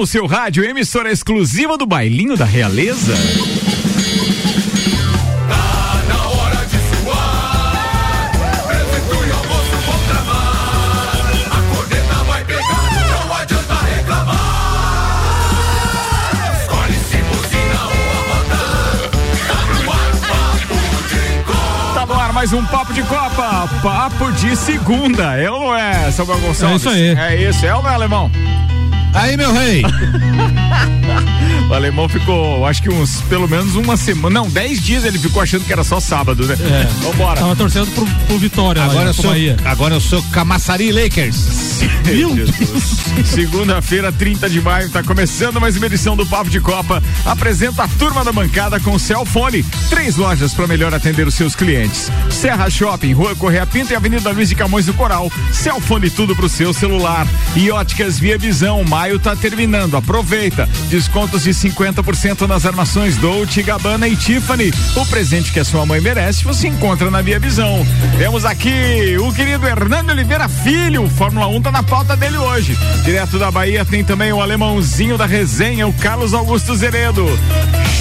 no seu rádio, emissora exclusiva do Bailinho da Realeza. Tá no ar mais um Papo de Copa, Papo de Segunda, é ou não é, Samuel Gonçalves? É isso aí. É isso, é ou não é, Alemão? Aí, meu rei. O alemão ficou, acho que uns, pelo menos uma semana, não, dez dias ele ficou achando que era só sábado, né? É. Vambora. Tava torcendo pro, pro Vitória. Agora lá, eu sou, Bahia. agora eu sou Camaçari Lakers. Meu. Segunda-feira, 30 de maio, tá começando mais uma edição do Papo de Copa. Apresenta a turma da bancada com Celfone. Três lojas para melhor atender os seus clientes. Serra Shopping, Rua Correia Pinto e Avenida Luiz de Camões do Coral. Celfone tudo pro seu celular. E óticas Via Visão. Maio tá terminando. Aproveita. Descontos de 50% nas armações Dolce, Gabbana e Tiffany. O presente que a sua mãe merece você encontra na Via Visão. Temos aqui o querido Hernando Oliveira Filho. Fórmula 1 tá na pauta dele hoje. Direto da Bahia tem também o alemãozinho da resenha, o Carlos Augusto Zeredo.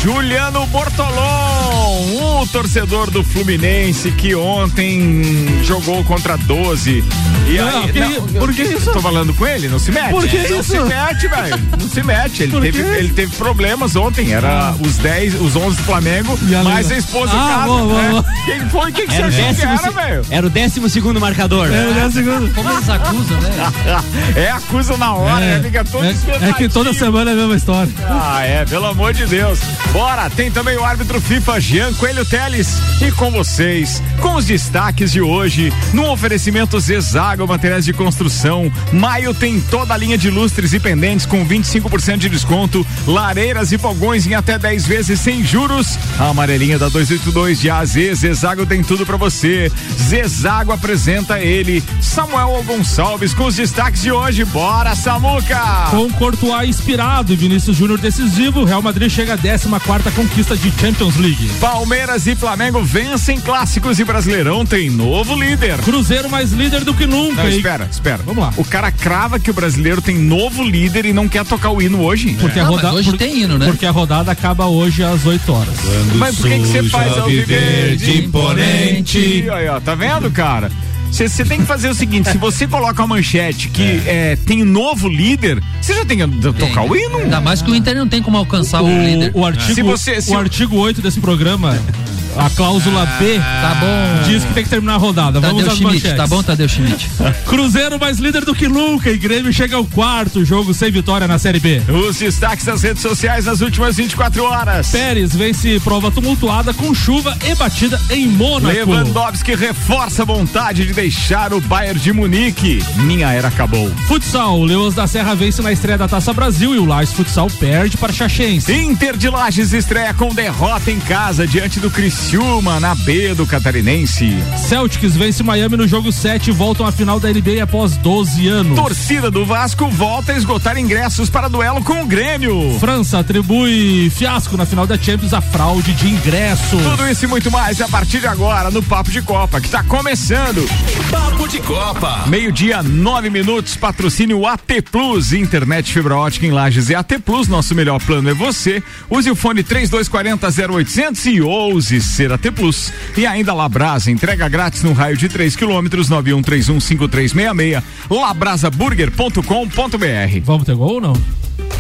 Juliano Bortolom, o torcedor do Fluminense que ontem jogou contra 12. E Não, aí, que- não, por que isso? Tô falando com ele, não se mete. Por que não isso? se mete, velho. Não se mete. Ele Por teve, quê? ele teve problemas ontem. Era os 10, os 11 do Flamengo, E a mais a esposa Ah, casa. boa, né? boa. Quem foi? Quem que você Era o achou que era, velho? era o décimo segundo marcador. É, dez segundos. Como eles acusam, né? É, acusa na hora, né? Fica todo é, é que toda semana é a mesma história. Ah, é, pelo amor de Deus. Bora, tem também o árbitro FIFA Jean Coelho Teles. E com vocês, com os destaques de hoje, no oferecimento Zezago Materiais de Construção. Maio tem toda a linha de lustres e pendentes com 25% de desconto, lareiras e fogões em até 10 vezes sem juros. A amarelinha da 282 de AZ, Zezago tem tudo pra você. Zezago apresenta ele, Samuel Gonçalves, com os destaques de hoje. Bora, Samuca! Com Courtois inspirado e Vinícius Júnior decisivo, Real Madrid chega à 14 quarta conquista de Champions League. Palmeiras e Flamengo vencem clássicos e Brasileirão tem novo líder. Cruzeiro mais líder do que nunca. Não, espera, espera. Vamos lá. O cara crava que o brasileiro tem novo líder e não quer tocar o hino hoje. Porque a Não, mas rodada, hoje tem hino, né? Porque a rodada acaba hoje às 8 horas. Mas por que que você faz ao viver de imponente? Aí, ó, tá vendo, cara? Você tem que fazer o seguinte: se você coloca uma manchete que é, tem novo líder, você já tem que tocar o hino. Ainda mais que o Inter não tem como alcançar o, líder. O, o artigo, Se você- se o o- artigo 8 desse programa, a cláusula B, Tá bom. diz que tem que terminar a rodada. Vamos Tadeu às Schmidt, manchetes. tá bom, Tadeu Schmidt? Cruzeiro mais líder do que nunca e Grêmio chega ao quarto jogo sem vitória na Série B. Os destaques das redes sociais nas últimas 24 horas. Pérez vence prova tumultuada com chuva e batida em Mônaco. Lewandowski reforça a vontade de deixar o Bayern de Munique. Minha era acabou. Futsal, o Leões da Serra vence na estreia da Taça Brasil e o Lages Futsal perde para Xaxense. Inter de Lages estreia com derrota em casa diante do Criciúma na B do Catarinense. Celtics vence Miami no jogo 7 e voltam à final da NBA após 12 anos. Torcida do Vasco volta a esgotar ingressos para duelo com o Grêmio. França atribui fiasco na final da Champions a fraude de ingresso. Tudo isso e muito mais a partir de agora no Papo de Copa, que está começando. Papo de Copa. Meio-dia, nove minutos, patrocínio AT Plus, internet fibra ótica em Lages e AT Plus, nosso melhor plano é você. Use o fone 3240 0800 e ouse ser AT Plus. E ainda Labrasa, entrega grátis no raio de 3 quilômetros, 91315366, labrasaburger.com.br. Vamos ter gol ou não?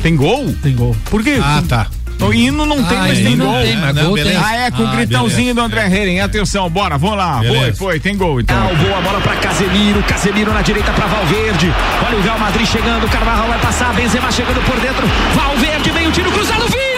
Tem gol? Tem gol. Por quê? Ah, tá. O hino não tem, Ah, mas tem hino gol. não tem, mas Não, gol tem. Ah, é, com o Ah, gritãozinho beleza. do André Heren. Atenção, bora, vamos lá. Foi, Beleza. foi, tem gol então. Salvou a bola para Casemiro, Casemiro na direita para Valverde. Olha o Real Madrid chegando, Carvajal vai passar, Benzema chegando por dentro. Valverde vem o tiro cruzado, Vini!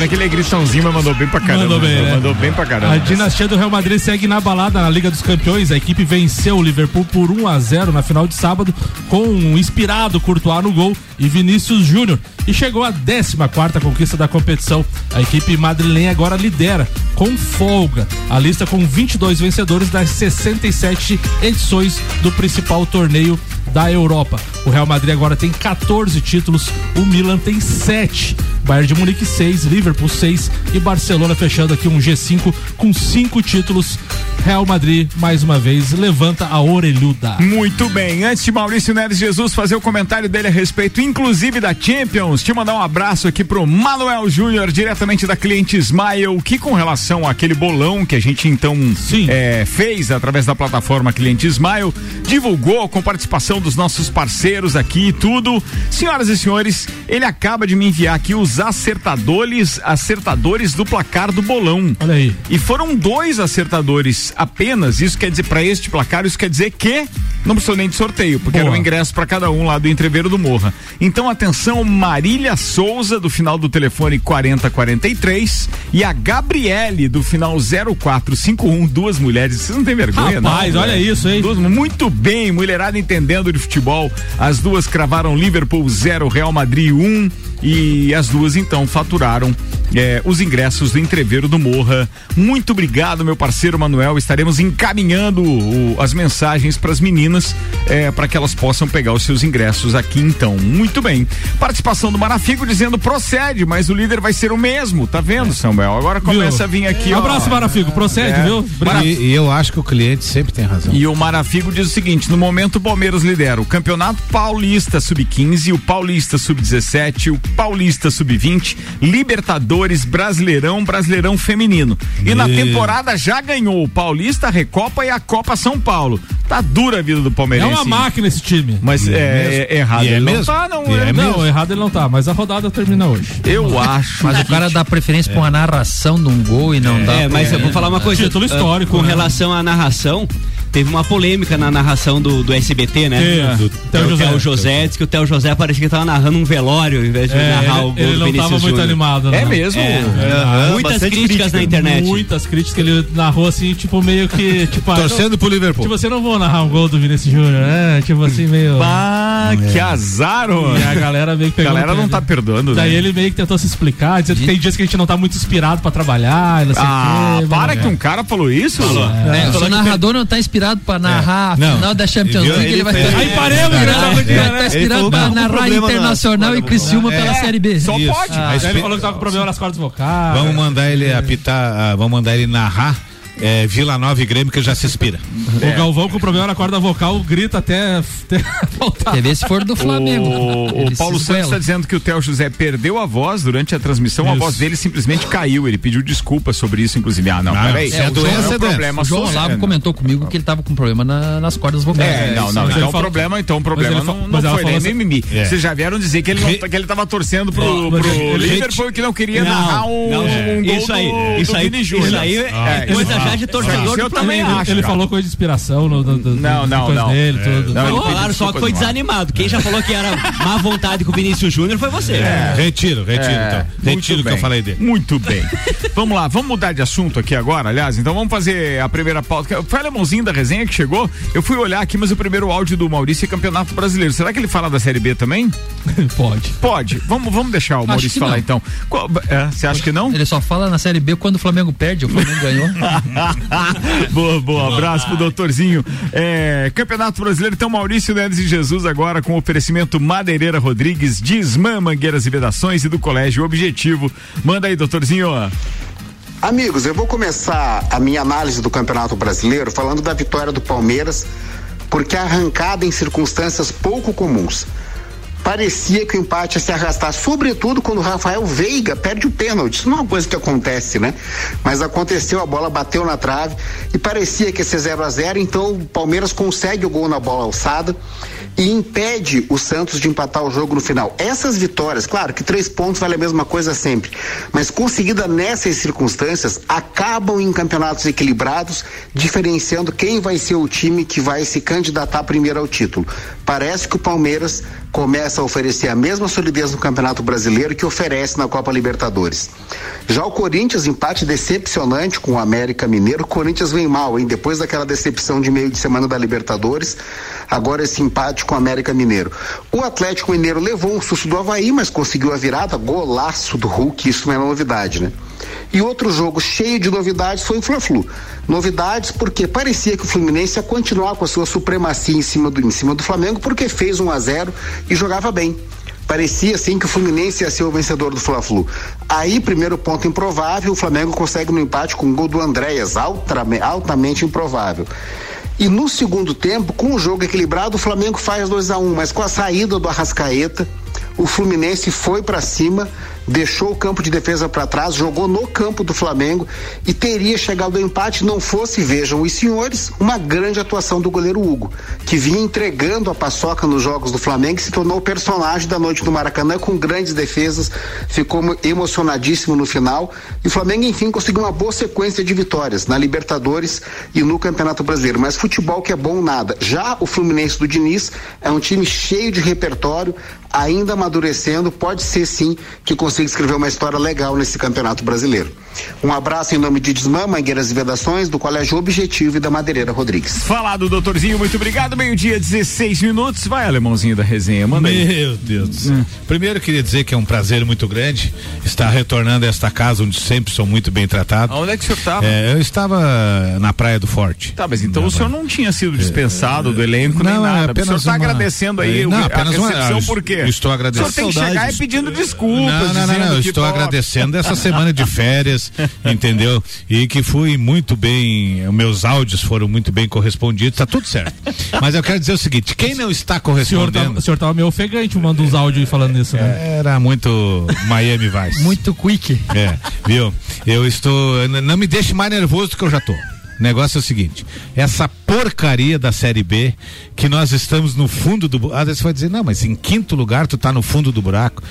Pior é que ele é gritãozinho, mas mandou bem pra caramba. Mandou bem, né? Mandou bem pra caramba. A dinastia do Real Madrid segue na balada na Liga dos Campeões. A equipe venceu o Liverpool por 1 a 0 na final de sábado, com um inspirado Courtois no gol e Vinícius Júnior. e chegou à 14 quarta conquista da competição. A equipe madrilenha agora lidera com folga a lista com 22 vencedores das 67 edições do principal torneio da Europa. O Real Madrid agora tem 14 títulos, o Milan tem 7. Bayern de Munique 6, Liverpool 6 e Barcelona fechando aqui um G5 com 5 títulos. Real Madrid, mais uma vez, levanta a orelhuda. Muito bem. Antes de Maurício Neves Jesus fazer o comentário dele a respeito, inclusive da Champions, te mandar um abraço aqui pro Manuel Júnior, diretamente da cliente Smile, que com relação àquele bolão que a gente então é, fez através da plataforma Cliente Smile, divulgou com participação dos nossos parceiros aqui e tudo. Senhoras e senhores, ele acaba de me enviar aqui os acertadores, acertadores do placar do bolão. Olha aí. E foram dois acertadores apenas. Isso quer dizer, para este placar, isso quer dizer que não precisou nem de sorteio, porque Boa. era um ingresso para cada um lá do Entreveiro do Morra. Então, atenção, Marília Souza, do final do telefone 4043, e a Gabriele, do final 0451, duas mulheres. Vocês não têm vergonha, não? Rapaz, olha isso, hein? Duas, muito bem, mulherada entendendo de futebol. As duas cravaram Liverpool 0, Real Madrid 1. Um, e as duas então faturaram eh, os ingressos do entreveiro do Morra. Muito obrigado, meu parceiro Manuel. Estaremos encaminhando o- as mensagens para as meninas eh, para que elas possam pegar os seus ingressos aqui então. Muito bem. Participação do Marafigo dizendo procede, mas o líder vai ser o mesmo. Tá vendo, Samuel? Agora começa Viu? a vir aqui. ó. Abraço, Marafigo. Procede, É. viu? Obrigado. E, e eu acho que o cliente sempre tem razão. E o Marafigo diz o seguinte: no momento o Palmeiras lidera o Campeonato Paulista Sub-15, o Paulista Sub-17, o Paulista Sub-20, Libertadores, Brasileirão, Brasileirão Feminino. E na E- temporada já ganhou o Paulista, a Recopa e a Copa São Paulo. Tá dura a vida do É Palmeirense. uma máquina esse time. Mas E é é, é errado. E é ele não mesmo? tá, não. É- é não, mesmo? errado ele não tá, mas a rodada termina hoje. Eu acho. Mas o cara dá preferência pra uma narração de um gol e não dá. É, mas eu vou falar uma coisa. Título ah, histórico, Com né? relação à narração, teve uma polêmica na narração do, do SBT, né? É, Do, do Theo o José. Theo José disse que o Theo José parecia que tava narrando um velório ao invés de É, narrar o ele, gol ele do não Vinícius tava muito animado, É não. mesmo? É. Muitas críticas crítica. na internet. Muitas críticas que ele narrou assim, tipo, meio que. Tipo, ah, Torcendo pro Liverpool. Tipo, você não vou narrar um gol do Vinícius Júnior, né? Tipo assim, meio. Ah, que azar, ó. E a galera meio que A pegou. galera no não tá dele. perdoando, Daí né? ele meio que tentou se explicar, dizendo que tem dias que a gente não tá muito inspirado pra trabalhar, não sei o Ah, quê. para mas- que um cara falou isso? É, se o narrador não tá inspirado pra narrar a Não. final da Champions League, ele vai ele- estar Aí paremos, vai estar inspirado pra que tava com narrar Internacional e Criciúma pela Série B. Só pode. A espe- ele falou que tava com problema nas cordas vocais. Vamos mandar ele apitar, ah, vamos mandar ele narrar é, Vila Nova e Grêmio que já se inspira. O Galvão com problema na corda vocal grita até, até voltar. Quer ver se for do Flamengo. O, o Paulo Santos está dizendo que o Theo José perdeu a voz durante a transmissão, a Isso. voz dele simplesmente caiu. Ele pediu desculpa sobre isso, inclusive. Ah, não, Ah, peraí. é o doença, é é um problema O João. Olavo comentou comigo que ele tava com problema na- nas cordas vocais. É, não, não. Mas Então o problema, então o problema não, não foi nem assim- mimimi. É. Vocês já vieram dizer que ele, não, Re- que ele tava torcendo pro, mas pro ele- Liverpool que não queria Não, narrar um, não, um gol isso aí, do, isso aí, Vini Júnior. isso aí é isso- coisa já de torcedor eu também Ele, acho. ele falou coisa de inspiração no, Não, não, coisa não. dele, É. tudo. Não, pediu só que foi desanimado. Quem já falou que era má vontade com o Vinícius Júnior foi você. Retiro, retiro, É, então. muito Retiro o que eu falei dele. Muito bem. vamos lá, vamos mudar de assunto aqui agora, aliás. Então vamos fazer a primeira pauta. Foi a alemãozinho da resenha que chegou. Eu fui olhar aqui, mas o primeiro áudio do Maurício é Campeonato Brasileiro. Será que ele fala da Série B também? Pode. Pode. Vamos, vamos deixar o Maurício que falar não. então. Qual- é, Você acha que não? Ele só fala na Série B quando o Flamengo perde, o Flamengo ganhou. boa, boa. Abraço pro doutorzinho. É, Campeonato Brasileiro, então Maurício Neves e Jesus agora com oferecimento Madeireira Rodrigues, Disman Mangueiras e Vedações e do Colégio Objetivo. Manda aí, doutorzinho. Amigos, eu vou começar a minha análise do Campeonato Brasileiro falando da vitória do Palmeiras, porque a arrancada em circunstâncias pouco comuns. Parecia que o empate ia se arrastar, sobretudo quando o Rafael Veiga perde o pênalti. Isso não é uma coisa que acontece, né? Mas aconteceu, a bola bateu na trave e parecia que ia ser 0 a 0 então o Palmeiras consegue o gol na bola alçada e impede o Santos de empatar o jogo no final. Essas vitórias, claro que três pontos vale a mesma coisa sempre, mas conseguida nessas circunstâncias, acabam em campeonatos equilibrados, diferenciando quem vai ser o time que vai se candidatar primeiro ao título. Parece que o Palmeiras começa a oferecer a mesma solidez no Campeonato Brasileiro que oferece na Copa Libertadores. Já o Corinthians, empate decepcionante com o América Mineiro. O Corinthians vem mal, hein? Depois daquela decepção de meio de semana da Libertadores, agora esse empate com o América Mineiro. O Atlético Mineiro levou um susto do Havaí, mas conseguiu a virada, golaço do Hulk, isso não é novidade, né? E outro jogo cheio de novidades foi o Fla-Flu. Novidades porque parecia que o Fluminense ia continuar com a sua supremacia em cima do, em cima do Flamengo, porque fez 1 a 0 e jogava bem. Parecia assim que o Fluminense ia ser o vencedor do Fla-Flu. Aí, primeiro ponto improvável, o Flamengo consegue no empate com o gol do Andréas, altamente improvável. E no segundo tempo, com o jogo equilibrado, o Flamengo faz 2 a 1 um, mas com a saída do Arrascaeta, o Fluminense foi para cima, deixou o campo de defesa para trás, jogou no campo do Flamengo e teria chegado ao empate não fosse, vejam os senhores, uma grande atuação do goleiro Hugo, que vinha entregando a paçoca nos jogos do Flamengo e se tornou o personagem da noite do Maracanã com grandes defesas, ficou emocionadíssimo no final. E o Flamengo enfim conseguiu uma boa sequência de vitórias na Libertadores e no Campeonato Brasileiro, mas futebol que é bom nada. Já o Fluminense do Diniz é um time cheio de repertório, ainda amadurecendo, pode ser sim que consiga escrever uma história legal nesse campeonato brasileiro. Um abraço em nome de Desmã, Mangueiras e Vedações, do Colégio Objetivo e da Madeireira Rodrigues. Falado, doutorzinho, muito obrigado. Meio-dia, 16 minutos. Vai, alemãozinho da resenha, manda aí. Meu Deus. Hum. Primeiro, queria dizer que é um prazer muito grande estar retornando a esta casa onde sempre sou muito bem tratado. Onde é que o senhor estava? É, eu estava na Praia do Forte. Tá, mas então o senhor não tinha sido dispensado é, do elenco não, nem nada. É apenas o senhor está uma... agradecendo aí não, o, apenas a recepção uma... por quê? Estou agradecendo. O senhor tem que chegar e pedindo desculpas. Não, não, não, não. Eu estou agradecendo essa semana de férias, entendeu? E que fui muito bem, meus áudios foram muito bem correspondidos, tá tudo certo. Mas eu quero dizer o seguinte, quem não está correspondendo... O senhor estava meio ofegante mandando uns áudios falando isso, né? Era muito Miami Vice. muito quick. É, viu? Eu estou, não me deixe mais nervoso do que eu já tô. O negócio é o seguinte: essa porcaria da Série B, que nós estamos no fundo do. Às vezes você vai dizer, não, mas em quinto lugar tu tá no fundo do buraco.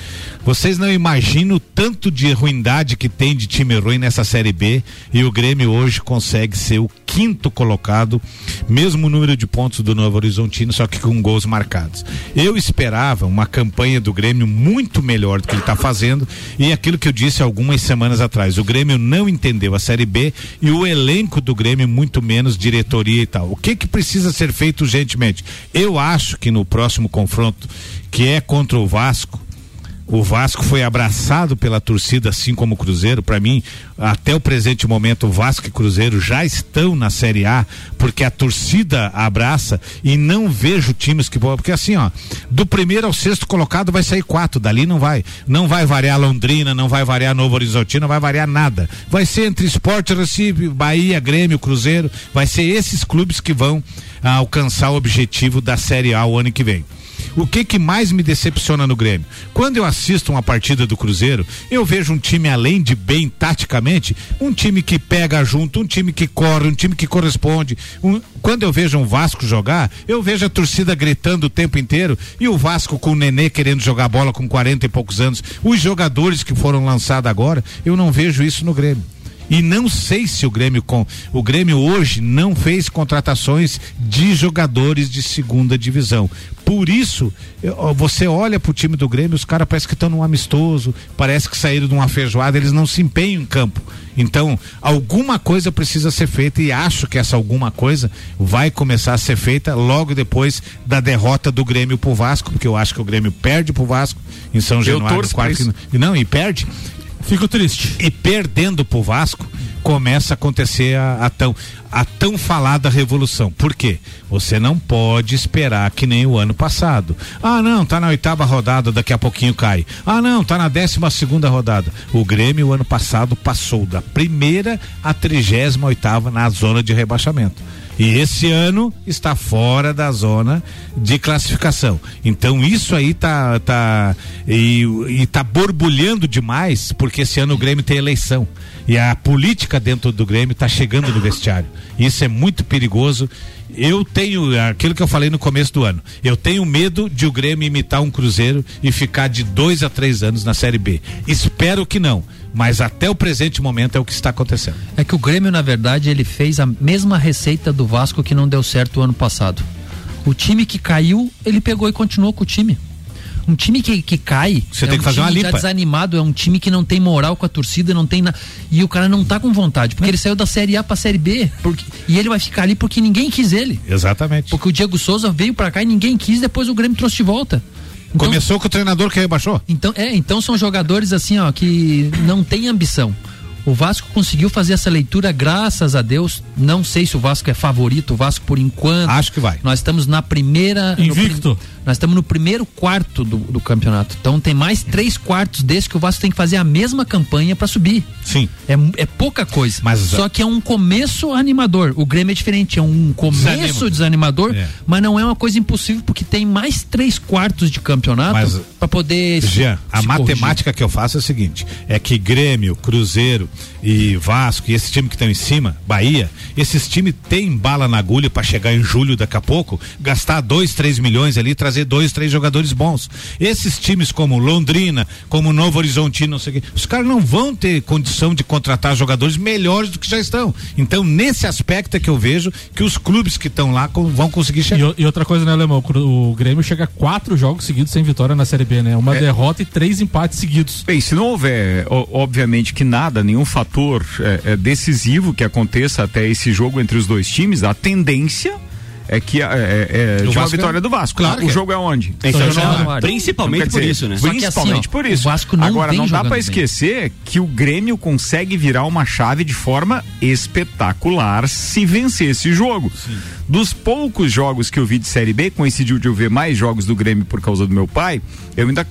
Vocês não imaginam o tanto de ruindade que tem de time ruim nessa Série B e o Grêmio hoje consegue ser o quinto colocado, mesmo número de pontos do Novo Horizontino, só que com gols marcados. Eu esperava uma campanha do Grêmio muito melhor do que ele está fazendo e aquilo que eu disse algumas semanas atrás, o Grêmio não entendeu a Série B e o elenco do Grêmio muito menos diretoria e tal. O que que precisa ser feito urgentemente? Eu acho que no próximo confronto, que é contra o Vasco, o Vasco foi abraçado pela torcida, assim como o Cruzeiro. Para mim, até o presente momento, o Vasco e Cruzeiro já estão na Série A, porque a torcida abraça e não vejo times que. Porque assim, ó, do primeiro ao sexto colocado vai sair quatro, dali não vai. Não vai variar Londrina, não vai variar Novo Horizontino, não vai variar nada. Vai ser entre Esporte Recife, Bahia, Grêmio, Cruzeiro. Vai ser esses clubes que vão ah, alcançar o objetivo da Série A o ano que vem. O que que mais me decepciona no Grêmio? Quando eu assisto uma partida do Cruzeiro, eu vejo um time além de bem taticamente, um time que pega junto, um time que corre, um time que corresponde. Um, quando eu vejo um Vasco jogar, eu vejo a torcida gritando o tempo inteiro e o Vasco com o Nenê querendo jogar bola com 40 e poucos anos. Os jogadores que foram lançados agora, eu não vejo isso no Grêmio. E não sei se o Grêmio com o Grêmio hoje não fez contratações de jogadores de segunda divisão. Por isso, você olha pro time do Grêmio, os caras parece que estão num amistoso, parece que saíram de uma feijoada, eles não se empenham em campo. Então, alguma coisa precisa ser feita e acho que essa alguma coisa vai começar a ser feita logo depois da derrota do Grêmio pro Vasco, porque eu acho que o Grêmio perde pro Vasco em São Januário, quarto, não, e perde. Fico triste. E perdendo pro Vasco, começa a acontecer a, a, tão, a tão falada revolução. Por quê? Você não pode esperar que nem o ano passado. Ah, não, tá na oitava rodada, daqui a pouquinho cai. Ah, não, tá na décima segunda rodada. O Grêmio, o ano passado, passou da primeira à trigésima oitava na zona de rebaixamento. E esse ano está fora da zona de classificação. Então isso aí tá tá e, e tá borbulhando demais porque esse ano o Grêmio tem eleição. E a política dentro do Grêmio está chegando no vestiário. Isso é muito perigoso. Eu tenho aquilo que eu falei no começo do ano. Eu tenho medo de o Grêmio imitar um Cruzeiro e ficar de dois a três anos na Série B. Espero que não. Mas até o presente momento é o que está acontecendo. É que o Grêmio, na verdade, ele fez a mesma receita do Vasco que não deu certo o ano passado. O time que caiu, ele pegou e continuou com o time. Um time que, que cai. Você é tem um que fazer time uma já limpa. desanimado, é um time que não tem moral com a torcida, não tem na... E o cara não tá com vontade, porque ele saiu da Série A pra Série B. Porque... E ele vai ficar ali porque ninguém quis ele. Exatamente. Porque o Diego Souza veio pra cá e ninguém quis, depois o Grêmio trouxe de volta. Então, Começou com o treinador que rebaixou. então, é, então são jogadores assim, ó, que não têm ambição. O Vasco conseguiu fazer essa leitura, graças a Deus. Não sei se o Vasco é favorito, o Vasco por enquanto. Acho que vai. Nós estamos na primeira. no Invicto. prim- nós estamos no primeiro quarto do, do campeonato. Então tem mais três quartos desse que o Vasco tem que fazer a mesma campanha para subir. Sim. É, é pouca coisa. Mas- Só que é um começo animador. O Grêmio é diferente, é um começo Desanima. desanimador, É. mas não é uma coisa impossível porque tem mais três quartos de campeonato para poder. se- Jean, a se matemática que eu faço é o seguinte: é que Grêmio, Cruzeiro e Vasco e esse time que estão em cima, Bahia, esses times têm bala na agulha para chegar em julho daqui a pouco, gastar dois, três milhões ali, e trazer dois, três jogadores bons. Esses times como Londrina, como Novo Horizontino, não sei o quê, os caras não vão ter condição de contratar jogadores melhores do que já estão. Então, nesse aspecto é que eu vejo que os clubes que estão lá co- vão conseguir E, chegar. o- e outra coisa, né, Alemão? O Grêmio chega a quatro jogos seguidos sem vitória na Série B, né? Uma derrota e três empates seguidos. Bem, se não houver, obviamente que nada, nenhum fator é, é, decisivo que aconteça até esse jogo entre os dois times, a tendência é que é, é, de uma Vasco é- vitória do Vasco. Claro o é. jogo é onde? Em São Januário. Principalmente Então, quer por dizer, isso, né? Que Principalmente assim, por o isso. Vasco não Agora, não dá bem. esquecer que o Grêmio consegue virar uma chave de forma espetacular se vencer esse jogo. Dos poucos jogos que eu vi de Série B, coincidiu de eu ver mais jogos do Grêmio por causa do meu pai, eu ainda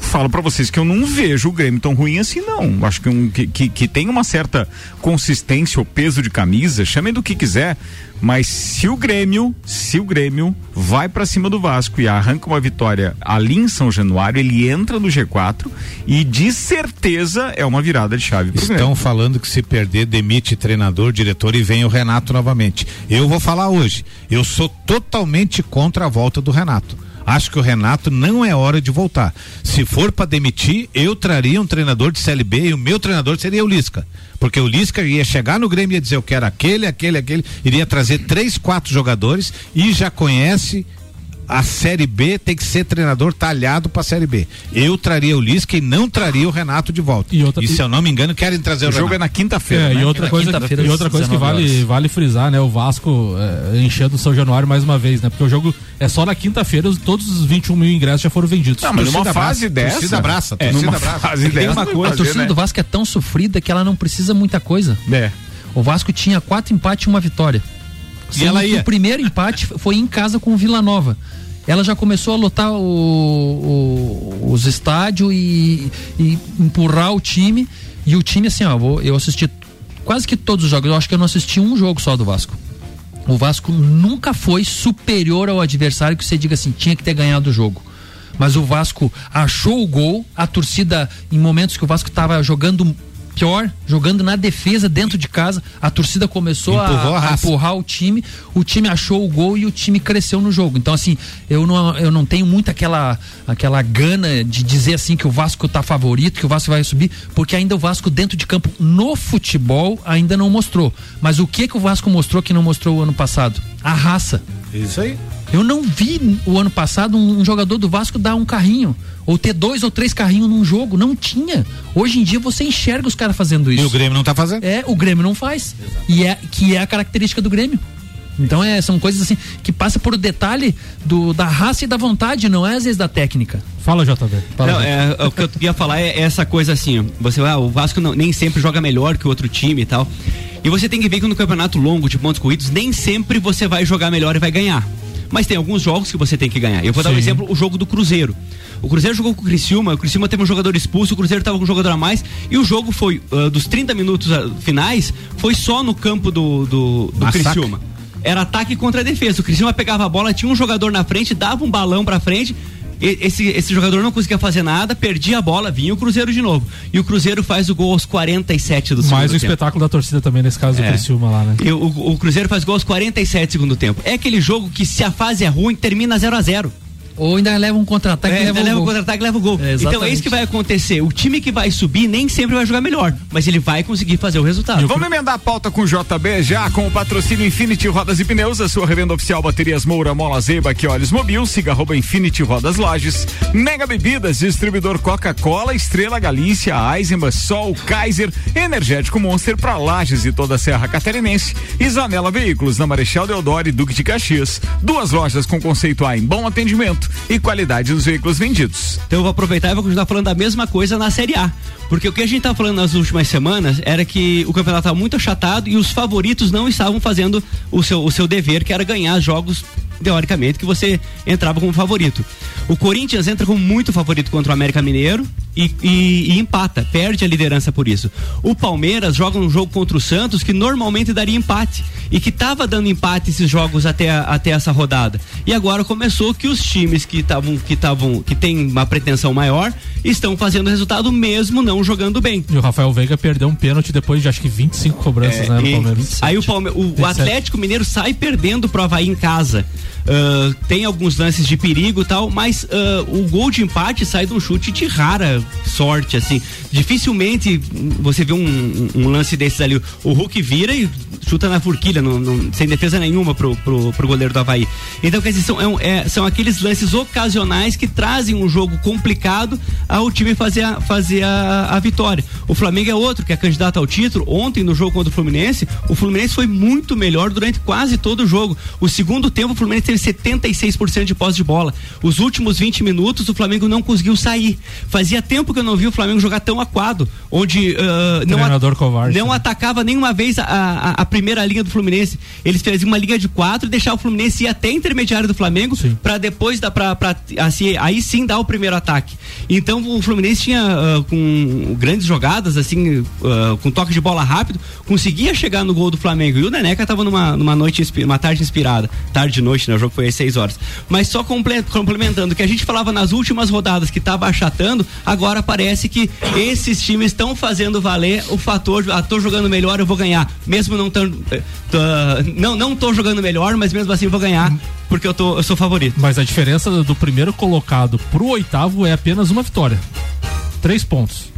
falo pra vocês que eu não vejo o Grêmio tão ruim assim não. Acho que, um, que, que, que tem uma certa consistência ou peso de camisa, chamem do que quiser, mas se o Grêmio, se o Grêmio vai pra cima do Vasco e arranca uma vitória ali em São Januário, ele entra no G4 e de certeza é uma virada de chave Estão Grêmio. falando que se perder, demite treinador, diretor e vem o Renato novamente. Eu vou falar hoje. Eu sou totalmente contra a volta do Renato. Acho que o Renato não é hora de voltar. Se for para demitir, eu traria um treinador de CLB e o meu treinador seria o Lisca. Porque o Lisca ia chegar no Grêmio e ia dizer: Eu quero aquele, aquele, aquele. Iria trazer três, quatro jogadores e já conhece a Série B tem que ser treinador talhado para a Série B. Eu traria o Lisca e não traria o Renato de volta. E outra- se eu não me engano, querem trazer o, O jogo é Renato. na quinta-feira, É, né? e outra Na coisa, e outra coisa que 19 vale, horas. vale frisar, né? O Vasco é, enchendo o São Januário mais uma vez, né? Porque o jogo é só na quinta-feira, os- todos os 21 mil ingressos já foram vendidos. Não, mas numa Torcida fase abraça, dessa. torcida abraça, é, torcida numa abraça. fase Tem dessa. uma coisa, a torcida né? do Vasco é tão sofrida que ela não precisa muita coisa. É. O Vasco tinha quatro empates e uma vitória. E ela ia. O primeiro empate foi em casa com o Vila Nova. Ela já começou a lotar o- o- os estádios e, e empurrar o time. E o time, assim, ó, eu assisti quase que todos os jogos. Eu acho que eu não assisti um jogo só do Vasco. O Vasco nunca foi superior ao adversário que você diga assim, tinha que ter ganhado o jogo. Mas o Vasco achou o gol, a torcida, em momentos que o Vasco estava jogando pior, jogando na defesa dentro de casa, a torcida começou a a, empurrar o time, o time achou o gol e o time cresceu no jogo. Então, assim, eu não, eu não tenho muito aquela, aquela gana de dizer assim que o Vasco tá favorito, que o Vasco vai subir, porque ainda o Vasco dentro de campo no futebol ainda não mostrou. Mas o que que o Vasco mostrou que não mostrou o ano passado? A raça. Isso aí. Eu não vi o ano passado um, um jogador do Vasco dar um carrinho. Ou ter dois ou três carrinhos num jogo. Não tinha. Hoje em dia você enxerga os caras fazendo isso. E o Grêmio não tá fazendo? É, o Grêmio não faz. E é, que é a característica do Grêmio. Então é, são coisas assim que passa por o detalhe do, da raça e da vontade, não é às vezes da técnica. Fala, JB. Fala, Não, JB. é, o que eu ia falar é essa coisa assim, você ah, o Vasco não- nem sempre joga melhor que o outro time e tal. E você tem que ver que no campeonato longo de pontos corridos, nem sempre você vai jogar melhor e vai ganhar. Mas tem alguns jogos que você tem que ganhar. Eu vou dar um exemplo, o jogo do Cruzeiro. O Cruzeiro jogou com o Criciúma, o Criciúma teve um jogador expulso, o Cruzeiro estava com um jogador a mais, e o jogo foi, ah, dos 30 minutos ah, finais, foi só no campo do, do, do Massacre. Criciúma. Era ataque contra defesa. O Criciúma pegava a bola, tinha um jogador na frente, dava um balão pra frente. Esse, esse jogador não conseguia fazer nada, perdia a bola, vinha o Cruzeiro de novo. E o Cruzeiro faz o gol aos 47 do segundo Mais o tempo. espetáculo da torcida também, nesse caso do É. Criciúma lá, né? E o, o Cruzeiro faz gol aos 47 do segundo tempo. É aquele jogo que se a fase é ruim, termina 0 a 0 Ou ainda leva um contra-ataque É, e leva um leva o gol. contra-ataque e leva o gol. É, então é isso que vai acontecer. O time que vai subir nem sempre vai jogar melhor, mas ele vai conseguir fazer o resultado. Vamos emendar a pauta com o JB já, com o patrocínio Infinity Rodas e Pneus, a sua revenda oficial Baterias Moura, Mola Zeba, que olhos mobil, siga arroba Infinity Rodas Lages, Mega Bebidas, distribuidor Coca-Cola, Estrela Galícia, Eisenbach, Sol, Kaiser, Energético Monster para Lages e toda a Serra Catarinense, e Zanela Veículos, na Marechal Deodoro e Duque de Caxias. Duas lojas com conceito A em bom atendimento e qualidade dos veículos vendidos. Então eu vou aproveitar e vou continuar falando da mesma coisa na Série A. Porque o que a gente tá falando nas últimas semanas era que o campeonato estava muito achatado e os favoritos não estavam fazendo o seu, o seu dever, que era ganhar jogos, teoricamente, que você entrava como favorito. O Corinthians entra como muito favorito contra o América Mineiro e, e- e empata, perde a liderança por isso. O Palmeiras joga um jogo contra o Santos que normalmente daria empate e que estava dando empate esses jogos até, até essa rodada. E agora começou que os times que estavam que estavam que têm uma pretensão maior estão fazendo resultado mesmo não jogando bem. E o Rafael Veiga perdeu um pênalti depois de acho que 25 cobranças, né, no E Palmeiras. aí o, Palme- o- o 27. Atlético Mineiro sai perdendo pro Havaí em casa. Ah, tem alguns lances de perigo e tal, mas ah, o gol de empate sai de um chute de rara sorte, assim. Dificilmente você vê um, um- lance desses ali. O Hulk vira e chuta na forquilha, não- não- sem defesa nenhuma pro, pro, pro goleiro do Havaí. Então, quer dizer, são, é é- são aqueles lances ocasionais que trazem um jogo complicado ao time fazer a, fazer a, a vitória. O Flamengo é outro que é candidato ao título. Ontem, no jogo contra o Fluminense, o Fluminense foi muito melhor durante quase todo o jogo. O segundo tempo, o Fluminense teve 76% de posse de bola. Os últimos 20 minutos, o Flamengo não conseguiu sair. Fazia tempo que eu não vi o Flamengo jogar tão aquado, onde ah, não, Treinador covarde. não atacava nenhuma vez a, a, a primeira linha do Fluminense. Eles faziam uma linha de quatro e deixavam o Fluminense ir até a intermediária do Flamengo para depois dar pra, assim, aí sim dar o primeiro ataque. Então o Fluminense tinha ah, com grandes jogadas, assim, ah, com toque de bola rápido, conseguia chegar no gol do Flamengo. E o Neneca tava numa, numa noite, uma tarde inspirada. Tarde e noite, né? O jogo foi às 6 horas. Mas só comple- complementando, que a gente falava nas últimas rodadas que tava achatando, agora parece que esses times estão fazendo valer o fator, ah, tô jogando melhor, eu vou ganhar. Mesmo não tão, eh, não, não tô jogando melhor, mas mesmo assim vou ganhar, porque eu, tô, eu sou favorito. Mas a diferença do primeiro colocado pro oitavo é apenas uma vitória. Três pontos.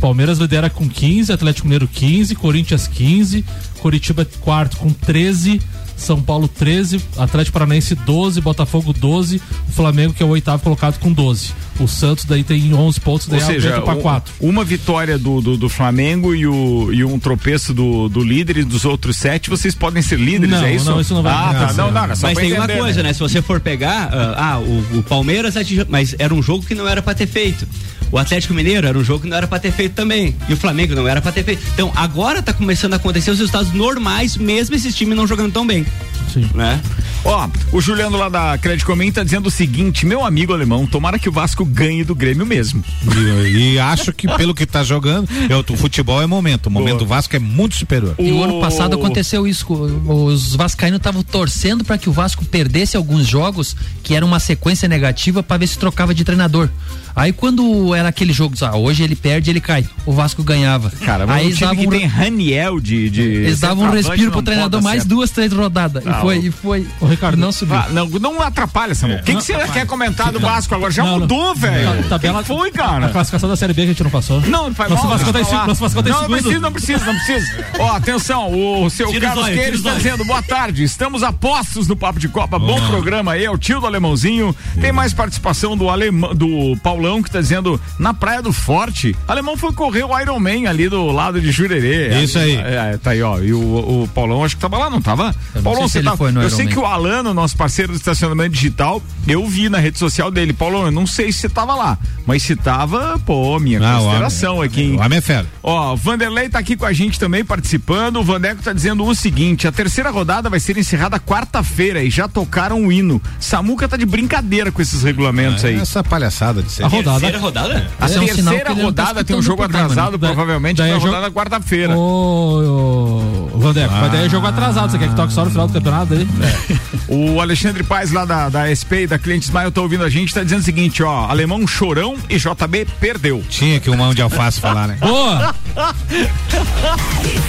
Palmeiras lidera com 15, Atlético Mineiro 15, Corinthians 15, Curitiba quarto com 13, São Paulo 13, Atlético Paranaense 12, Botafogo 12, o Flamengo que é o oitavo colocado com 12. O Santos daí tem 11 pontos, daí Ou seja, um- 4. uma vitória do, do, do Flamengo e, o, e um tropeço do, do líder e dos outros sete, vocês podem ser líderes, Não, é isso? não, isso não vai Ah, tá. acontecer. Não, não, é só mas tem uma entender, coisa, né? Se você for pegar, ah, ah, o, o Palmeiras atingiu, mas era um jogo que não era pra ter feito. O Atlético Mineiro era um jogo que não era pra ter feito também. E o Flamengo não era pra ter feito. Então agora tá começando a acontecer os resultados normais, mesmo esses times não jogando tão bem. Sim. Né? Ó, o Juliano lá da Crédito Comim tá dizendo o seguinte: meu amigo alemão, tomara que o Vasco ganhe do Grêmio mesmo. E, e acho que pelo que tá jogando, eu, o futebol é momento. O momento do Vasco é muito superior. E o O- ano passado aconteceu isso. Os vascaínos estavam torcendo para que o Vasco perdesse alguns jogos, que era uma sequência negativa, para ver se trocava de treinador. Aí quando era aquele jogo, ah, hoje ele perde, ele cai. O Vasco ganhava. Cara, mas Aí eles davam que um tem Raniel de. de Eles davam um respiro pro treinador mais certo. duas, três rodadas. E foi, o- e foi. Ricardo, não subiu. Ah, não, não atrapalha, Samuel. O que, que você quer comentar do Vasco agora? Já Não, não. mudou, velho. Ta- tabela- que foi, A cara? classificação da Série B a gente não passou. Não, não faz Nosso mal. Vasco tá em eu seg- nosso Vasco tá em Não, não segundo. precisa, não precisa, não precisa. Ó, atenção, o seu Tira os Carlos Queiroz está dizendo, boa tarde, estamos a postos no Papo de Copa, bom programa aí, é o tio do Alemãozinho. Tem mais participação do alemão, do Paulão, que tá dizendo, na Praia do Forte, alemão foi correr o Iron Man ali do lado de Jurerê. Isso aí. É, é, tá aí, ó, e o, o Paulão acho que tava lá, não tava? Eu não Paulão, sei você tá, foi no eu Iron sei Man. que o Alano, nosso parceiro do estacionamento digital, eu vi na rede social dele, Paulão, eu não sei se você tava lá, mas se tava, pô, minha Ah, consideração homem- aqui, hein? O homem é fera. Ó, o Vanderlei tá aqui com a gente também participando. O Vandeco tá dizendo o seguinte: a terceira rodada vai ser encerrada quarta-feira e já tocaram o hino. Samuca tá de brincadeira com esses regulamentos aí. Essa palhaçada de ser. A rodada. Terceira rodada? A é um terceira ele não tá rodada tem um jogo programa, atrasado, né? provavelmente, Daí na é jogo- rodada quarta-feira. Ô, ô, Vandeco, mas daí é jogo atrasado. Você quer que toque só no final do campeonato aí? O Alexandre Paes lá da, da SP e da Cliente Smile tá ouvindo a gente, tá dizendo o seguinte, ó, alemão chorão e JB perdeu. Tinha que um mão de alface falar, né? Boa!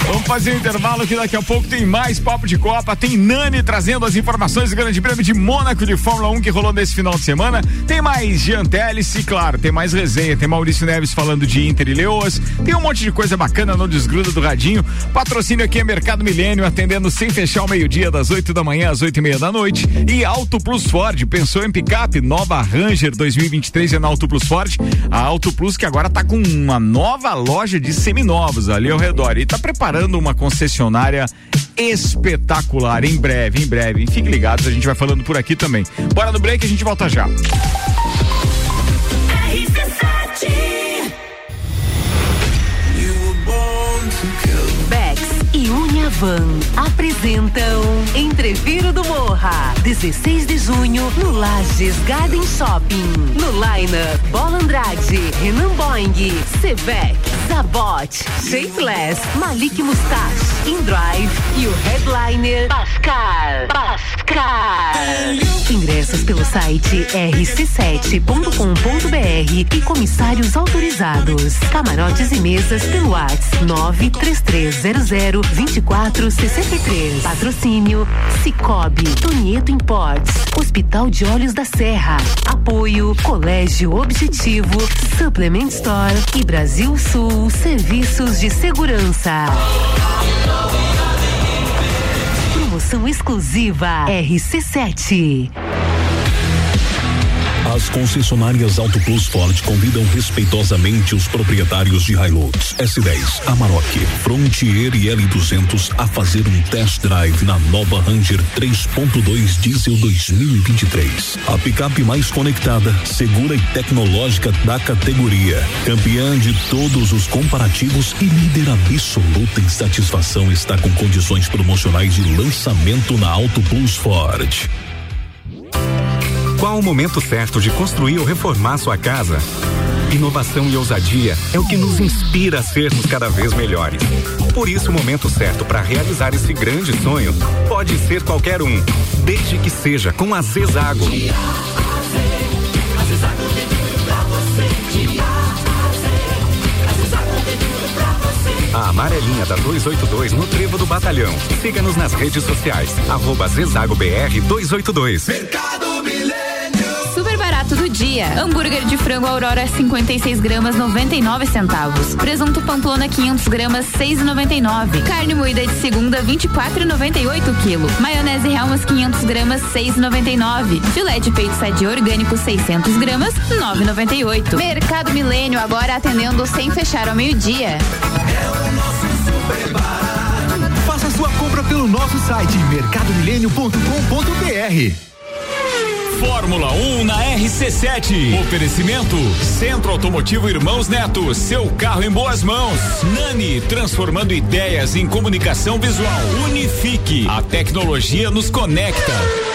Vamos fazer um intervalo que daqui a pouco tem mais papo de Copa. Tem Nani trazendo as informações do Grande Prêmio de Mônaco de Fórmula 1 que rolou nesse final de semana. Tem mais Jean Teles e, claro, tem mais resenha. Tem Maurício Neves falando de Inter e Leoas. Tem um monte de coisa bacana no Desgruda do Radinho. Patrocínio aqui é Mercado Milênio, atendendo sem fechar o meio-dia, das 8 da manhã às 8 e meia da noite. E Auto Plus Ford, pensou em picape? Nova Ranger 2023 é na Auto Plus Ford. A Auto Plus que agora tá com uma nova loja de seminovos ali ao redor e tá preparando uma concessionária espetacular em breve, em breve. Fiquem ligados, a gente vai falando por aqui também. Bora no break, a gente volta já. Bex e Uniavan apresentam Entreviro do Morra, 16 de junho no Lages Garden Shopping. No Line Bola Andrade, Renan Boing, Sevec, Zabot, Shapeless, Malik Mustache, Indrive e o headliner Pascal. Pascal. Ingressos pelo site rc7.com.br e comissários autorizados. Camarotes e mesas pelo WhatsApp 93300 2463. Patrocínio Cicobi, Tonieto Imports, Hospital de Olhos da Serra. Apoio Colégio Objetivo, Supplement Store e Brasil Sul Serviços de Segurança. Promoção exclusiva RC7. As concessionárias Auto Plus Ford convidam respeitosamente os proprietários de Hilux, S10, Amarok, Frontier e L200 a fazer um test drive na nova Ranger 3.2 Diesel 2023. A picape mais conectada, segura e tecnológica da categoria. Campeã de todos os comparativos e líder absoluta em satisfação está com condições promocionais de lançamento na Auto Plus Ford. O momento certo de construir ou reformar sua casa? Inovação e ousadia é o que nos inspira a sermos cada vez melhores. Por isso, o momento certo para realizar esse grande sonho pode ser qualquer um, desde que seja com a Zezago. A amarelinha da 282 no Trevo do Batalhão. Siga-nos nas redes sociais. Arroba Zezago BR 282. Super barato do dia. Hambúrguer de frango Aurora 56 gramas 99 centavos. Presunto Pamplona 500 gramas 6,99. Carne moída de segunda 24,98 quilo. Maionese Helmas 500 gramas 6,99. Filé de peito sadia orgânico 600 gramas 9,98. Mercado Milênio agora atendendo sem fechar ao meio-dia. Faça sua compra pelo nosso site mercadomilênio.com.br. Fórmula 1 na RC7. Oferecimento Centro Automotivo Irmãos Neto. Seu carro em boas mãos. Nani, transformando ideias em comunicação visual. Unifique. A tecnologia nos conecta.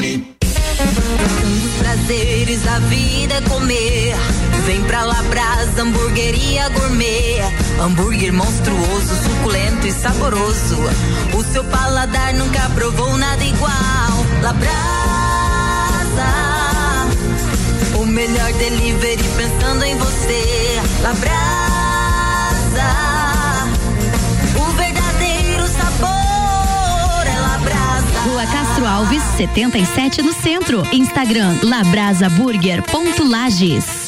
Um dos prazeres da vida é comer. Vem pra Labrasa, hamburgueria gourmet. Hambúrguer monstruoso, suculento e saboroso. O seu paladar nunca provou nada igual. Labrasa, o melhor delivery pensando em você. Labrasa, Rua Castro Alves, 77 no centro. Instagram labrasaburger.lages.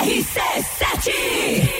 RC7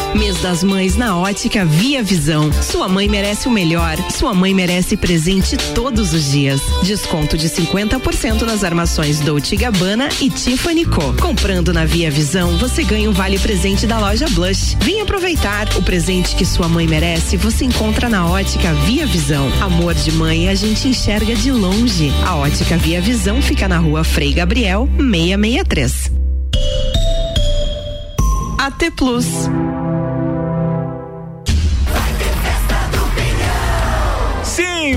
Mês das Mães na Ótica Via Visão. Sua mãe merece o melhor. Sua mãe merece presente todos os dias. Desconto de 50% nas armações Dolce Gabbana e Tiffany Co. Comprando na Via Visão, você ganha um vale presente da loja Blush. Vem aproveitar o presente que sua mãe merece. Você encontra na Ótica Via Visão. Amor de mãe a gente enxerga de longe. A Ótica Via Visão fica na rua Frei Gabriel 663. AT Plus.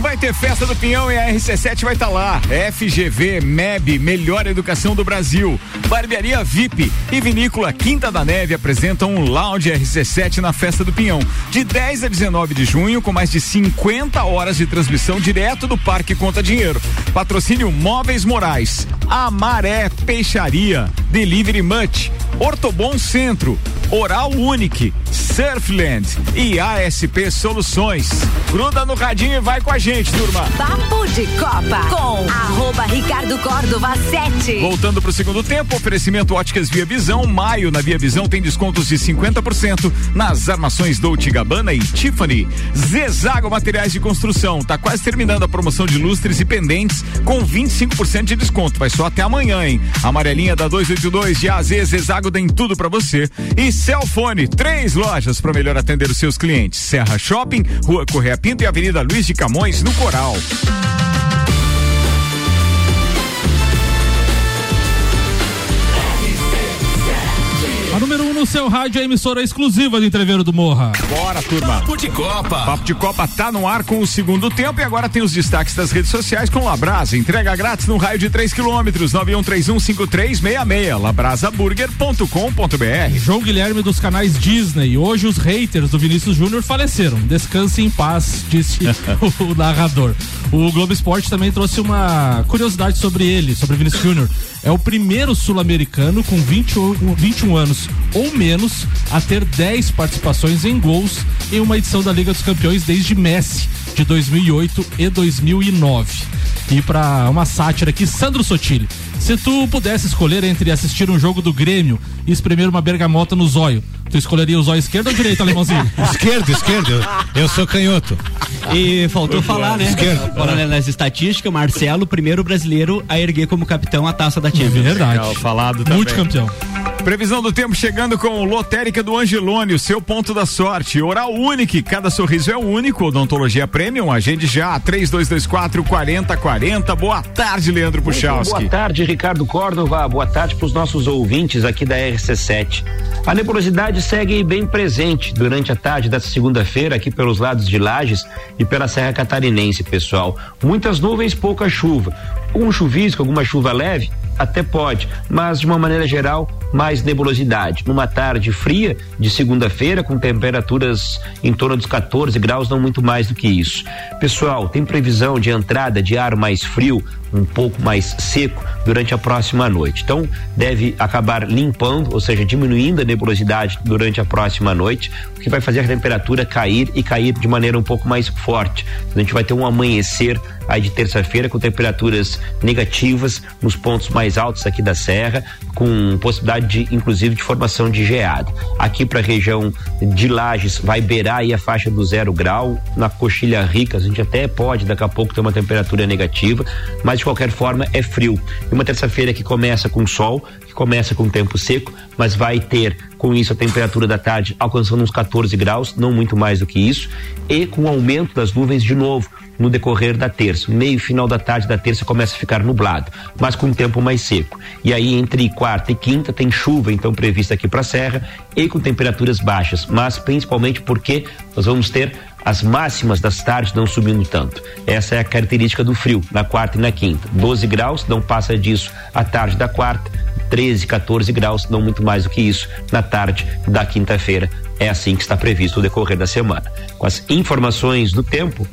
Vai ter festa do Pinhão e a RC7 vai estar lá. FGV, MEB, Melhor Educação do Brasil. Barbearia VIP e Vinícola Quinta da Neve apresentam um lounge RC7 na festa do Pinhão. De 10 a 19 de junho, com mais de 50 horas de transmissão direto do Parque Conta Dinheiro. Patrocínio Móveis Morais, Amaré Peixaria, Delivery Much, Ortobon Centro, Oral Unique, Surfland e ASP Soluções. Gruda no radinho e vai com a gente, turma. Papo de Copa com arroba Ricardo Córdova 7. Voltando para o segundo tempo, oferecimento Óticas Via Visão. Maio na Via Visão tem descontos de 50% nas armações Dolce Gabbana e Tiffany. Zezago Materiais de Construção. Tá quase terminando a promoção de lustres e pendentes com 25% de desconto. Vai só até amanhã, hein? Amarelinha da 282 de AZ Zezago tem tudo para você. E Celfone, três lojas para melhor atender os seus clientes. Serra Shopping, Rua Correia Pinto e Avenida Luiz de Camões, no Coral. No seu rádio é a emissora exclusiva do Entreveiro do Morra. Bora, turma. Papo de Copa. Papo de Copa tá no ar com o segundo tempo e agora tem os destaques das redes sociais com Labrasa. Entrega grátis no raio de 3 quilômetros, 91315366, labrasaburger.com.br. João Guilherme dos canais Disney. Hoje os haters do Vinícius Júnior faleceram. Descanse em paz, disse o narrador. O Globo Esporte também trouxe uma curiosidade sobre ele, sobre Vinícius Júnior. É o primeiro sul-americano com 21, 21 anos ou menos a ter 10 participações em gols em uma edição da Liga dos Campeões desde Messi, de 2008 e 2009. E para uma sátira aqui, Sandro Sotile. Se tu pudesse escolher entre assistir um jogo do Grêmio e espremer uma bergamota no zóio, tu escolheria o zóio esquerdo ou direito, alemãozinho? esquerdo, esquerdo. Eu, sou canhoto. E faltou falar, né? Esquerdo. Falando nas estatísticas, Marcelo, primeiro brasileiro a erguer como capitão a taça da Champions. Verdade. Legal, falado também. Multicampeão. Previsão do tempo chegando com Lotérica do Angelone, o seu ponto da sorte. Oral Unique, cada sorriso é único. Odontologia Premium, agende já, 3224 4040. Boa tarde, Leandro Puchalski. Boa tarde, Ricardo Córdova. Boa tarde para os nossos ouvintes aqui da RC7. A nebulosidade segue bem presente durante a tarde dessa segunda-feira aqui pelos lados de Lages e pela Serra Catarinense, pessoal. Muitas nuvens, pouca chuva. Um chuvisco, alguma chuva leve, até pode, mas de uma maneira geral, mais nebulosidade. Numa tarde fria de segunda-feira, com temperaturas em torno dos 14 graus, não muito mais do que isso. Pessoal, tem previsão de entrada de ar mais frio, um pouco mais seco durante a próxima noite. Então, deve acabar limpando, ou seja, diminuindo a nebulosidade durante a próxima noite, o que vai fazer a temperatura cair e cair de maneira um pouco mais forte. A gente vai ter um amanhecer aí de terça-feira com temperaturas negativas nos pontos mais altos aqui da serra, com possibilidade de inclusive de formação de geada. Aqui para a região de Lages vai beirar aí a faixa do zero grau, na coxilha rica a gente até pode daqui a pouco ter uma temperatura negativa, mas de qualquer forma é frio. E uma terça-feira que começa com sol, que começa com tempo seco, mas vai ter com isso a temperatura da tarde alcançando uns 14 graus, não muito mais do que isso, e com o aumento das nuvens de novo no decorrer da terça. Meio final da tarde da terça começa a ficar nublado, mas com um tempo mais seco. E aí entre quarta e quinta tem chuva então prevista aqui para a serra e com temperaturas baixas, mas principalmente porque nós vamos ter as máximas das tardes não subindo tanto. Essa é a característica do frio, na quarta e na quinta. 12 graus, não passa disso a tarde da quarta, 13, 14 graus, não muito mais do que isso, na tarde da quinta-feira. É assim que está previsto o decorrer da semana. Com as informações do tempo,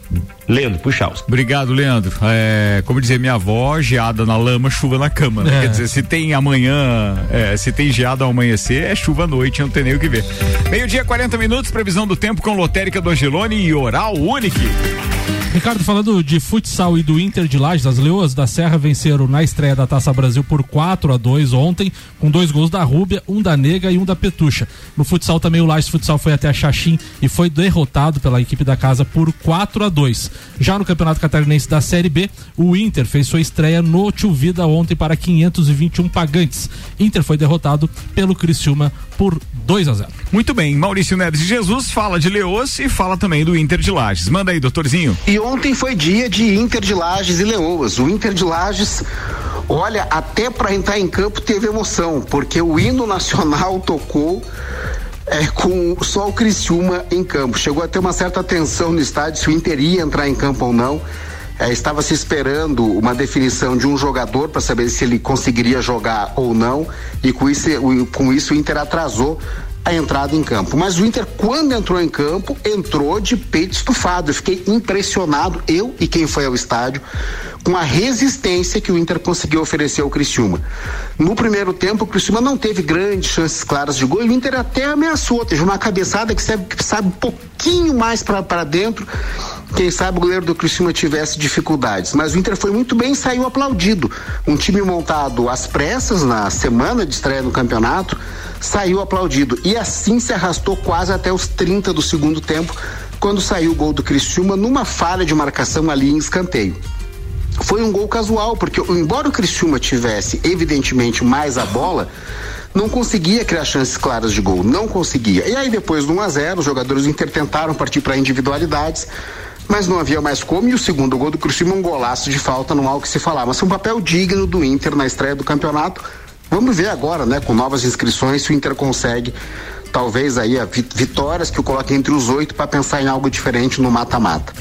Leandro Puxaus. Obrigado, Leandro. É, como dizia minha avó, geada na lama, chuva na cama. né? É. Quer dizer, se tem amanhã, é, se tem geada ao amanhecer, é chuva à noite, não tem nem o que ver. Meio-dia, 40 minutos, previsão do tempo com lotérica do Angelone e Oral Unique. Ricardo, falando de futsal e do Inter de Lages, as Leoas da Serra venceram na estreia da Taça Brasil por 4 a 2 ontem, com dois gols da Rúbia, um da Nega e um da Petucha. No futsal também o Lages Futsal foi até a Xaxim e foi derrotado pela equipe da casa por 4 a 2. Já no Campeonato Catarinense da Série B, o Inter fez sua estreia no Tio Vida ontem para 521 pagantes. Inter foi derrotado pelo Criciúma por 2 a 0. Muito bem, Maurício Neves de Jesus fala de Leoas e fala também do Inter de Lages. Manda aí, doutorzinho. E ontem foi dia de Inter de Lages e Leoas. O Inter de Lages, olha, até para entrar em campo teve emoção, porque o hino nacional tocou é, com só o Criciúma em campo. Chegou a ter uma certa tensão no estádio se o Inter ia entrar em campo ou não. É, estava se esperando uma definição de um jogador para saber se ele conseguiria jogar ou não, e com isso, com isso o Inter atrasou a entrada em campo. Mas o Inter, quando entrou em campo, entrou de peito estufado. Eu fiquei impressionado, eu e quem foi ao estádio, com a resistência que o Inter conseguiu oferecer ao Criciúma. No primeiro tempo, o Criciúma não teve grandes chances claras de gol e o Inter até ameaçou. Teve uma cabeçada que sabe, que sabe um pouquinho mais para dentro. Quem sabe o goleiro do Criciúma tivesse dificuldades. Mas o Inter foi muito bem e saiu aplaudido. Um time montado às pressas na semana de estreia no campeonato saiu aplaudido. E assim se arrastou quase até os 30 do segundo tempo, quando saiu o gol do Criciúma numa falha de marcação ali em escanteio. Foi um gol casual, porque embora o Criciúma tivesse evidentemente mais a bola, não conseguia criar chances claras de gol, não conseguia. E aí depois do 1 a 0, os jogadores do Inter tentaram partir para individualidades, mas não havia mais como e o segundo gol do Criciúma um golaço de falta, não há o que se falar, mas foi um papel digno do Inter na estreia do campeonato. Vamos ver agora, né, com novas inscrições, se o Inter consegue talvez aí vitórias que o coloquem entre os oito para pensar em algo diferente no mata-mata.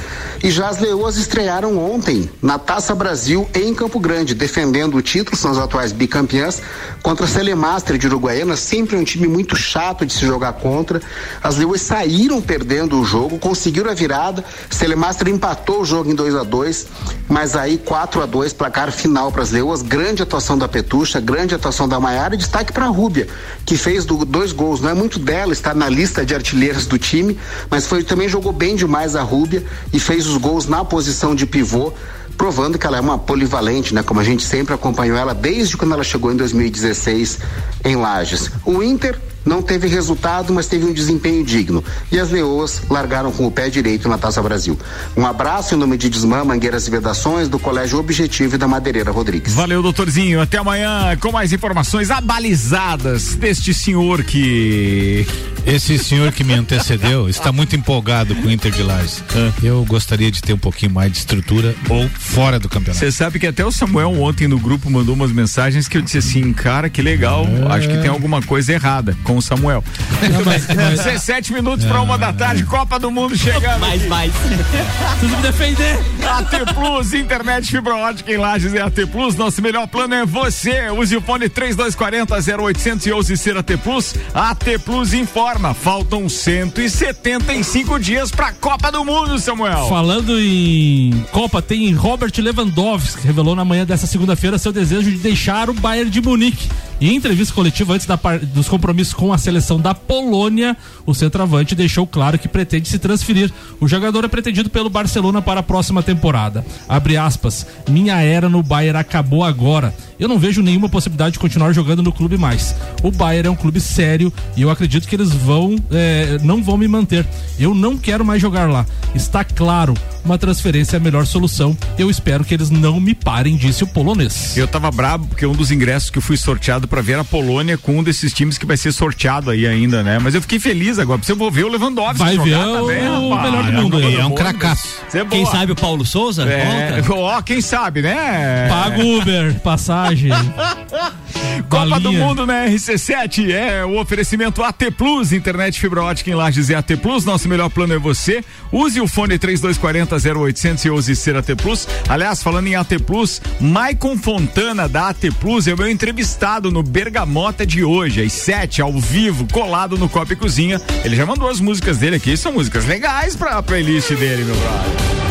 E já as Leoas estrearam ontem na Taça Brasil em Campo Grande, defendendo o título, são as atuais bicampeãs, contra a Celemaster de Uruguaiana, sempre um time muito chato de se jogar contra. As Leoas saíram perdendo o jogo, conseguiram a virada, Celemaster empatou o jogo em 2 a 2 mas aí 4 a 2 placar final para as Leoas, grande atuação da Petucha, grande atuação da Maiara e destaque para a Rúbia, que fez do- dois gols, não é muito dela, está na lista de artilheiras do time, mas foi também jogou bem demais a Rúbia e fez os gols na posição de pivô, provando que ela é uma polivalente, né? Como a gente sempre acompanhou ela desde quando ela chegou em 2016 em Lages. O Inter não teve resultado, mas teve um desempenho digno. E as Leoas largaram com o pé direito na Taça Brasil. Um abraço em nome de Desmã, Mangueiras e Vedações, do Colégio Objetivo e da Madeireira Rodrigues. Valeu, doutorzinho. Até amanhã com mais informações abalizadas deste senhor que. Esse senhor que me antecedeu está muito empolgado com o Inter de Lages. Eu gostaria de ter um pouquinho mais de estrutura ou fora do campeonato. Você sabe que até o Samuel ontem no grupo mandou umas mensagens que eu disse assim, cara, que legal. Acho que tem alguma coisa errada com o Samuel. Muito bem. 17 minutos para uma da tarde, Copa do Mundo chegando. Mais, mais. Preciso me defender. AT Plus, internet fibra ótica em Lages é AT Plus. Nosso melhor plano é você. Use o fone 3240 0800 e ouse ser AT Plus. AT Plus informa. Faltam 175 dias para a Copa do Mundo, Samuel. Falando em Copa, tem Robert Lewandowski, que revelou na manhã dessa segunda-feira seu desejo de deixar o Bayern de Munique. Em entrevista coletiva antes da dos compromissos com a seleção da Polônia, o centroavante deixou claro que pretende se transferir. O jogador é pretendido pelo Barcelona para a próxima temporada. Abre aspas, minha era no Bayern acabou agora. Eu não vejo nenhuma possibilidade de continuar jogando no clube mais. O Bayern é um clube sério e eu acredito que eles vão, eh, não vão me manter. Eu não quero mais jogar lá. Está claro, uma transferência é a melhor solução. Eu espero que eles não me parem, disse o polonês. Eu tava brabo porque um dos ingressos que eu fui sorteado pra ver a Polônia com um desses times que vai ser sorteado aí ainda, né? Mas eu fiquei feliz agora, porque eu vou ver o Lewandowski Vai jogar ver também, o rapaz. melhor do mundo aí. Copa É um mundo. cracaço. É Quem sabe o Paulo Souza? É, ó, quem sabe, né? Paga Uber, passagem. Copa do Balinha. Mundo na RC7 é o oferecimento AT Plus, internet fibra ótica em Lages é AT Plus. Nosso melhor plano é você. Use o fone 3240 0800 e use ser AT Plus. Aliás, falando em AT Plus, Maicon Fontana da AT Plus é o meu entrevistado no Bergamota de hoje, às 7, ao vivo, colado no Copa e Cozinha. Ele já mandou as músicas dele aqui, são músicas legais pra playlist dele, meu brother.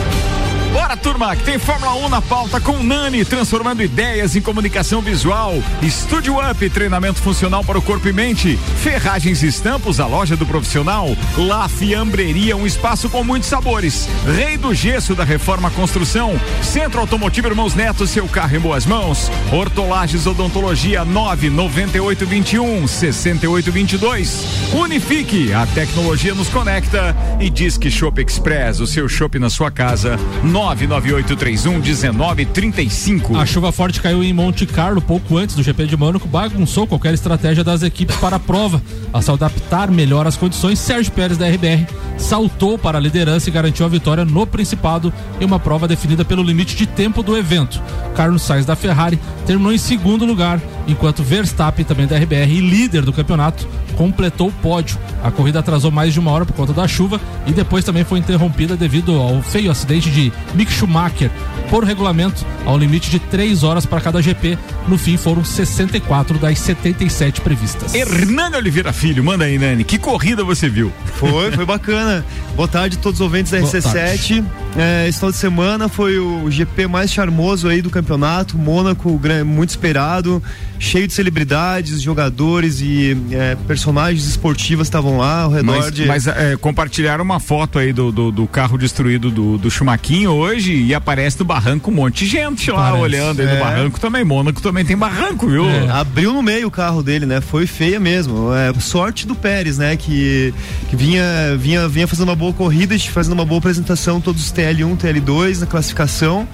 Bora, turma, que tem Fórmula 1 na pauta com Nani, transformando ideias em comunicação visual. Estúdio Up, treinamento funcional para o corpo e mente. Ferragens e Estampos, a loja do profissional. La Fiambreria, um espaço com muitos sabores. Rei do Gesso da Reforma Construção. Centro Automotivo Irmãos Neto, seu carro em boas mãos. Hortolagens Odontologia 99821 6822. Unifique, a tecnologia nos conecta. E Disque Shop Express, o seu shopping na sua casa. 99831 1935. A chuva forte caiu em Monte Carlo pouco antes do GP de Mônaco, bagunçou qualquer estratégia das equipes para a prova. A se adaptar melhor às condições, Sérgio Pérez da RBR saltou para a liderança e garantiu a vitória no Principado em uma prova definida pelo limite de tempo do evento. Carlos Sainz da Ferrari terminou em segundo lugar, enquanto Verstappen também da RBR, líder do campeonato, completou o pódio. A corrida atrasou mais de uma hora por conta da chuva e depois também foi interrompida devido ao feio acidente de Mick Schumacher. Por regulamento, ao limite de três horas para cada GP. No fim, foram 64 das 77 previstas. Hernani Oliveira Filho, manda aí, Nani. Que corrida você viu? Foi, foi bacana. Boa tarde a todos os ouvintes da Boa RC7. É, esse final de semana foi o GP mais charmoso aí do campeonato. Mônaco, muito esperado, cheio de celebridades, jogadores e é, personagens esportivas estavam lá ao redor Mas, de. mas, é, compartilharam uma foto aí do, do, do carro destruído do, do Chumaquinho hoje e aparece no barranco um monte de gente lá Parece. olhando aí no É. barranco também. Mônaco também tem barranco, viu? Abriu no meio o carro dele, né? Foi feia mesmo. É, sorte do Pérez, né? Que, que vinha, vinha, vinha fazendo uma boa corrida, fazendo uma boa apresentação, todos os TL1, TL2 na classificação.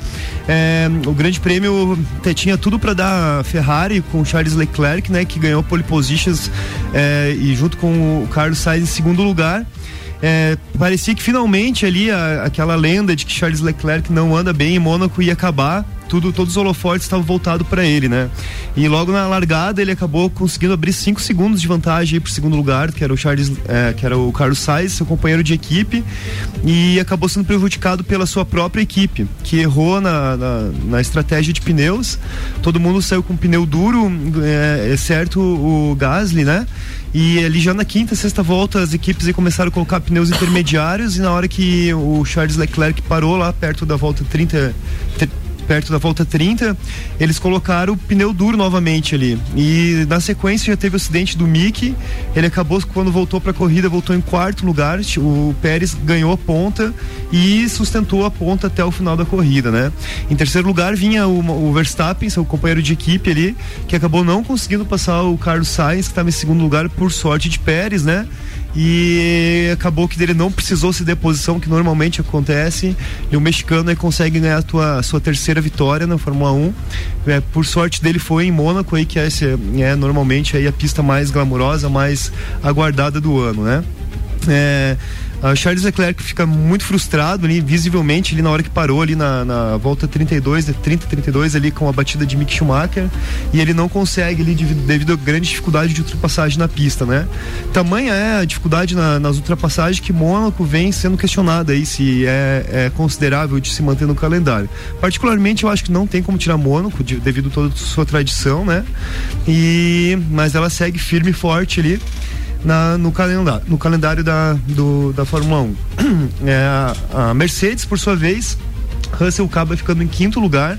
É, o Grande Prêmio tinha tudo para dar Ferrari com o Charles Leclerc, né? Que ganhou pole positions é, e junto com o Carlos Sainz em segundo lugar. É, parecia que finalmente ali a- aquela lenda de que Charles Leclerc não anda bem em Mônaco ia acabar. Tudo, todos os holofotes estavam voltados para ele, né? E logo na largada ele acabou conseguindo abrir 5 segundos de vantagem para o segundo lugar, que era o Charles, é, que era o Carlos Sainz, seu companheiro de equipe, e acabou sendo prejudicado pela sua própria equipe, que errou na, na, na estratégia de pneus. Todo mundo saiu com pneu duro, é, exceto o Gasly, né? E ali já na quinta, sexta volta, as equipes começaram a colocar pneus intermediários e na hora que o Charles Leclerc parou lá perto da volta 30, tr- perto da volta 30, eles colocaram o pneu duro novamente ali. E na sequência já teve o acidente do Mick, ele acabou quando voltou para a corrida, voltou em quarto lugar, o Pérez ganhou a ponta e sustentou a ponta até o final da corrida, né? Em terceiro lugar vinha o, o Verstappen, seu companheiro de equipe ali, que acabou não conseguindo passar o Carlos Sainz, que estava em segundo lugar por sorte de Pérez, né? E acabou que ele não precisou se der posição, que normalmente acontece. E o mexicano aí consegue ganhar a tua, sua terceira vitória na Fórmula 1. É, por sorte dele foi em Mônaco aí, que é, esse, é normalmente aí a pista mais glamurosa, mais aguardada do ano, né? É, a Charles Leclerc fica muito frustrado ali, visivelmente, ali na hora que parou ali na, na volta 32, 30, 32 ali com a batida de Mick Schumacher e ele não consegue ali devido, devido à grande dificuldade de ultrapassagem na pista, né? Tamanha é a dificuldade na- nas ultrapassagens que Mônaco vem sendo questionada aí se é, é considerável de se manter no calendário. Particularmente eu acho que não tem como tirar Mônaco de- devido a toda a sua tradição, né? E mas ela segue firme e forte ali na- no, calendário, no calendário da, do- da Fórmula 1. É, a, Mercedes, por sua vez, Russell acaba ficando em quinto lugar.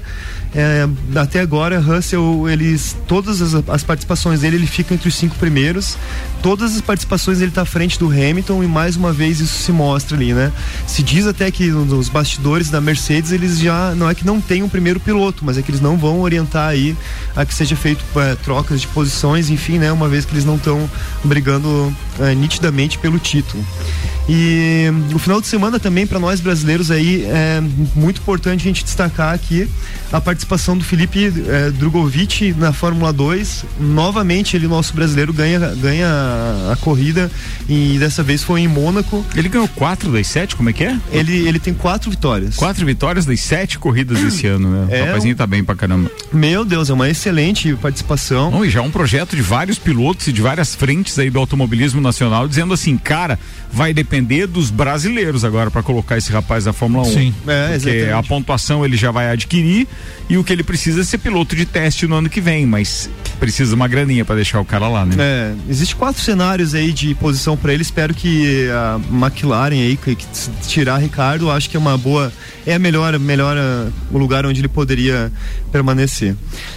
É, até agora, Russell, eles, todas as, as participações dele, ele fica entre os cinco primeiros. Todas as participações ele está à frente do Hamilton e mais uma vez isso se mostra ali, né? Se diz até que nos bastidores da Mercedes eles já não é que não tem um primeiro piloto, mas é que eles não vão orientar aí a que seja feito é, trocas de posições, enfim, né? Uma vez que eles não estão brigando é, nitidamente pelo título. E o final de semana também para nós brasileiros aí é muito importante a gente destacar aqui a participação participação do Felipe eh, Drogovic na Fórmula 2. Novamente, ele, nosso brasileiro, ganha, ganha a corrida e dessa vez foi em Mônaco. Ele ganhou quatro das sete, como é que é? Ele, ele tem quatro vitórias. Quatro vitórias das sete corridas desse ano, né? É o rapazinho tá bem pra caramba. Meu Deus, é uma excelente participação. Bom, e já é um projeto de vários pilotos e de várias frentes aí do automobilismo nacional, dizendo assim, cara, vai depender dos brasileiros agora para colocar esse rapaz na Fórmula 1. Sim. É, Porque exatamente. a pontuação ele já vai adquirir e o que ele precisa é ser piloto de teste no ano que vem, mas precisa uma graninha para deixar o cara lá, né? É, existe quatro cenários aí de posição para ele. Espero que a McLaren aí, que, que tirar Ricardo, acho que é uma boa, é a melhor, melhor o lugar onde ele poderia permanecer.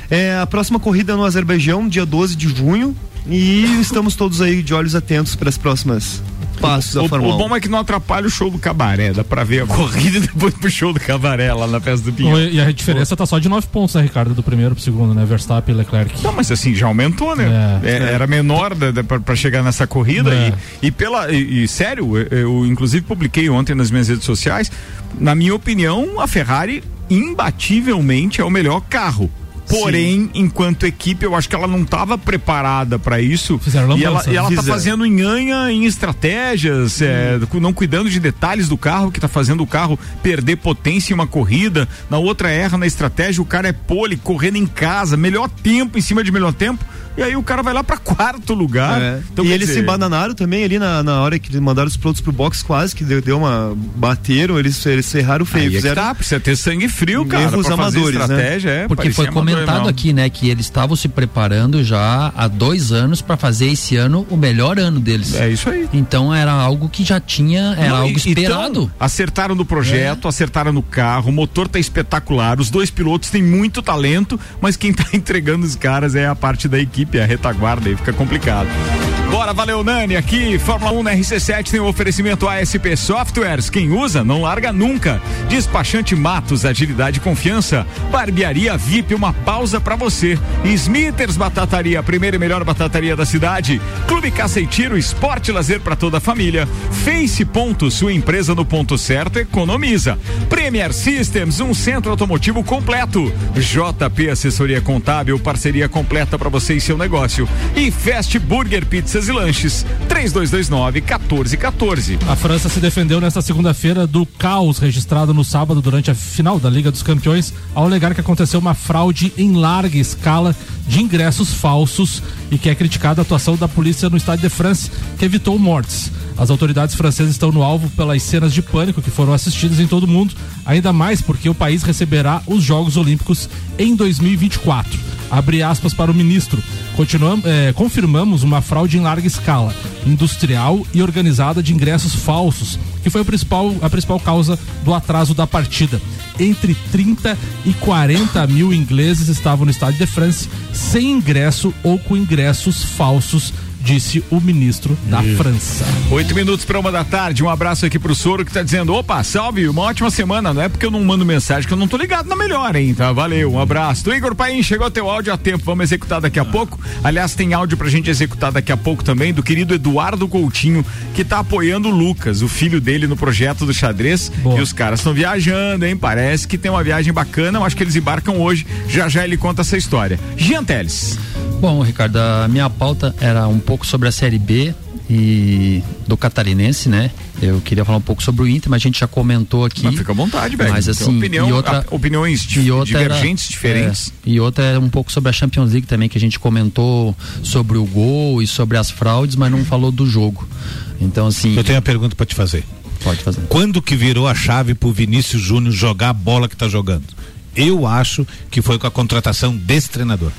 É, a próxima corrida é no Azerbaijão, dia 12 de junho, e estamos todos aí de olhos atentos para as próximas passos da O, Fórmula o 1. bom é que não atrapalha o show do cabaré, dá pra ver a corrida e depois pro show do cabaré lá na festa do Pinhão. E a diferença tá só de nove pontos, né, Ricardo? Do primeiro pro segundo, né? Verstappen e Leclerc. Não, mas assim, já aumentou, né? É. É, Era menor da, da, pra, pra chegar nessa corrida É. e, e pela. E, e sério, eu, eu inclusive publiquei ontem nas minhas redes sociais. Na minha opinião, a Ferrari imbativelmente é o melhor carro. Porém, enquanto equipe, eu acho que ela não estava preparada para isso. Fizeram e ela, e ela tá fazendo enhanha em estratégias, é, cu- não cuidando de detalhes do carro, que tá fazendo o carro perder potência em uma corrida. Na outra erra na estratégia, o cara é pole, correndo em casa, melhor tempo em cima de melhor tempo. E aí o cara vai lá para quarto lugar. É. Então, e eles dizer, se bananaram também ali na, na hora que eles mandaram os pilotos pro box quase, que deu, deu uma. bateram, eles, eles erraram feio. Aí é que fizeram tá, precisa ter sangue frio, cara. Erros pra fazer amadores, né? estratégia, é, Porque foi comentado aqui, né, que eles estavam se preparando já há dois anos para fazer esse ano o melhor ano deles. É isso aí. Então era algo que já tinha, era Não, algo e- esperado. então, acertaram no projeto, acertaram no carro, o motor tá espetacular, os dois pilotos têm muito talento, mas quem tá entregando os caras é a parte da equipe, a retaguarda, aí fica complicado. Bora, valeu Nani, aqui Fórmula 1 na RC7 tem o oferecimento ASP Softwares, quem usa não larga nunca. Despachante Matos, agilidade e confiança. Barbearia VIP, uma pausa pra você. Smithers Batataria, a primeira e melhor batataria da cidade. Clube Caça e Tiro, esporte e lazer pra toda a família. Face Ponto, sua empresa no ponto certo economiza. Premier Systems, um centro automotivo completo. JP Assessoria Contábil, parceria completa pra você e seu negócio. E Fast Burger Pizzas e Lanches, 3229 1414. A França se defendeu nesta segunda-feira do caos registrado no sábado durante a final da Liga dos Campeões, ao alegar que aconteceu uma fraude em larga escala de ingressos falsos e que é criticada a atuação da polícia no Estádio de France, que evitou mortes. As autoridades francesas estão no alvo pelas cenas de pânico que foram assistidas em todo o mundo, ainda mais porque o país receberá os Jogos Olímpicos em 2024. Abre aspas para o ministro. Continuam, eh, confirmamos uma fraude em larga escala, industrial e organizada de ingressos falsos, que foi o principal, a principal causa do atraso da partida. Entre 30 e 40 mil ingleses estavam no Estádio de France sem ingresso ou com ingressos falsos, disse o ministro da França. Oito minutos para uma da tarde. Um abraço aqui pro Soro que tá dizendo: opa, salve, uma ótima semana. Não é porque eu não mando mensagem que eu não tô ligado na melhor, hein? Tá, valeu, um abraço. Do Igor Paim, chegou teu áudio a tempo. Vamos executar daqui a pouco. Aliás, tem áudio pra gente executar daqui a pouco também do querido Eduardo Coutinho, que tá apoiando o Lucas, o filho dele, no projeto do xadrez. E os caras estão viajando, hein? Parece que tem uma viagem bacana. Eu acho que eles embarcam hoje. Já já ele conta essa história. Jean Teles. Bom, Ricardo, a minha pauta era um pouco sobre a Série B e do Catarinense, né? Eu queria falar um pouco sobre o Inter, mas a gente já comentou aqui. Mas fica à vontade, velho. Mas assim, opinião- e outra, opiniões e outra era- divergentes, diferentes. é, e outra é um pouco sobre a Champions League também, que a gente comentou sobre o gol e sobre as fraudes, mas não falou do jogo. Então, assim. Eu tenho uma pergunta para te fazer. Pode fazer. Quando que virou a chave pro Vinícius Júnior jogar a bola que tá jogando? Eu acho que foi com a contratação desse treinador.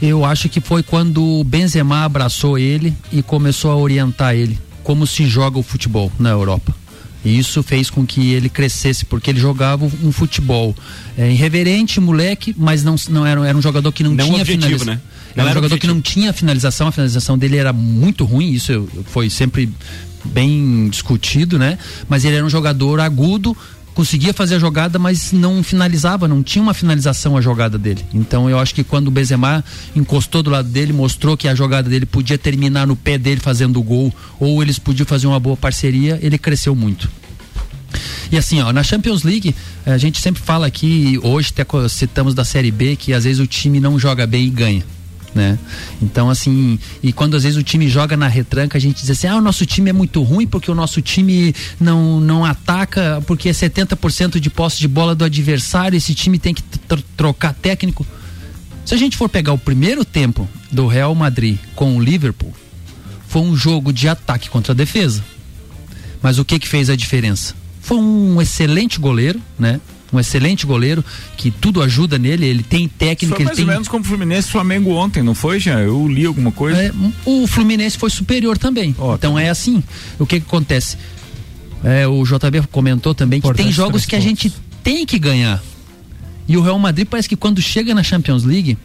Eu acho que foi quando o Benzema abraçou ele e começou a orientar ele como se joga o futebol na Europa. E isso fez com que ele crescesse, porque ele jogava um futebol é, irreverente, moleque, mas não, não era, era um jogador que não, Não tinha objetivo, finalização. né? Era Não um era jogador que objetivo. não tinha finalização, a finalização dele era muito ruim, isso foi sempre bem discutido, né? Mas ele era um jogador agudo, conseguia fazer a jogada, mas não finalizava, não tinha uma finalização a jogada dele. Então eu acho que quando o Benzema encostou do lado dele, mostrou que a jogada dele podia terminar no pé dele fazendo o gol, ou eles podiam fazer uma boa parceria, ele cresceu muito. E assim, ó, na Champions League, a gente sempre fala aqui, hoje até citamos da Série B, que às vezes o time não joga bem e ganha. Né? Então, assim, e quando às vezes o time joga na retranca, a gente diz assim: ah, o nosso time é muito ruim porque o nosso time não, não ataca, porque é 70% de posse de bola do adversário, esse time tem que tr- trocar técnico. Se a gente for pegar o primeiro tempo do Real Madrid com o Liverpool, foi um jogo de ataque contra a defesa. Mas o que que fez a diferença? Foi um excelente goleiro, né? Um excelente goleiro que tudo ajuda nele, ele tem técnica, Foi ele mais tem ou menos como o Fluminense e Flamengo ontem, não foi, já? Eu li alguma coisa. é, o Fluminense foi superior também. então é assim. O que, que acontece? É, o JB comentou também que tem jogos que a gente tem que ganhar. E o Real Madrid parece que quando chega na Champions League,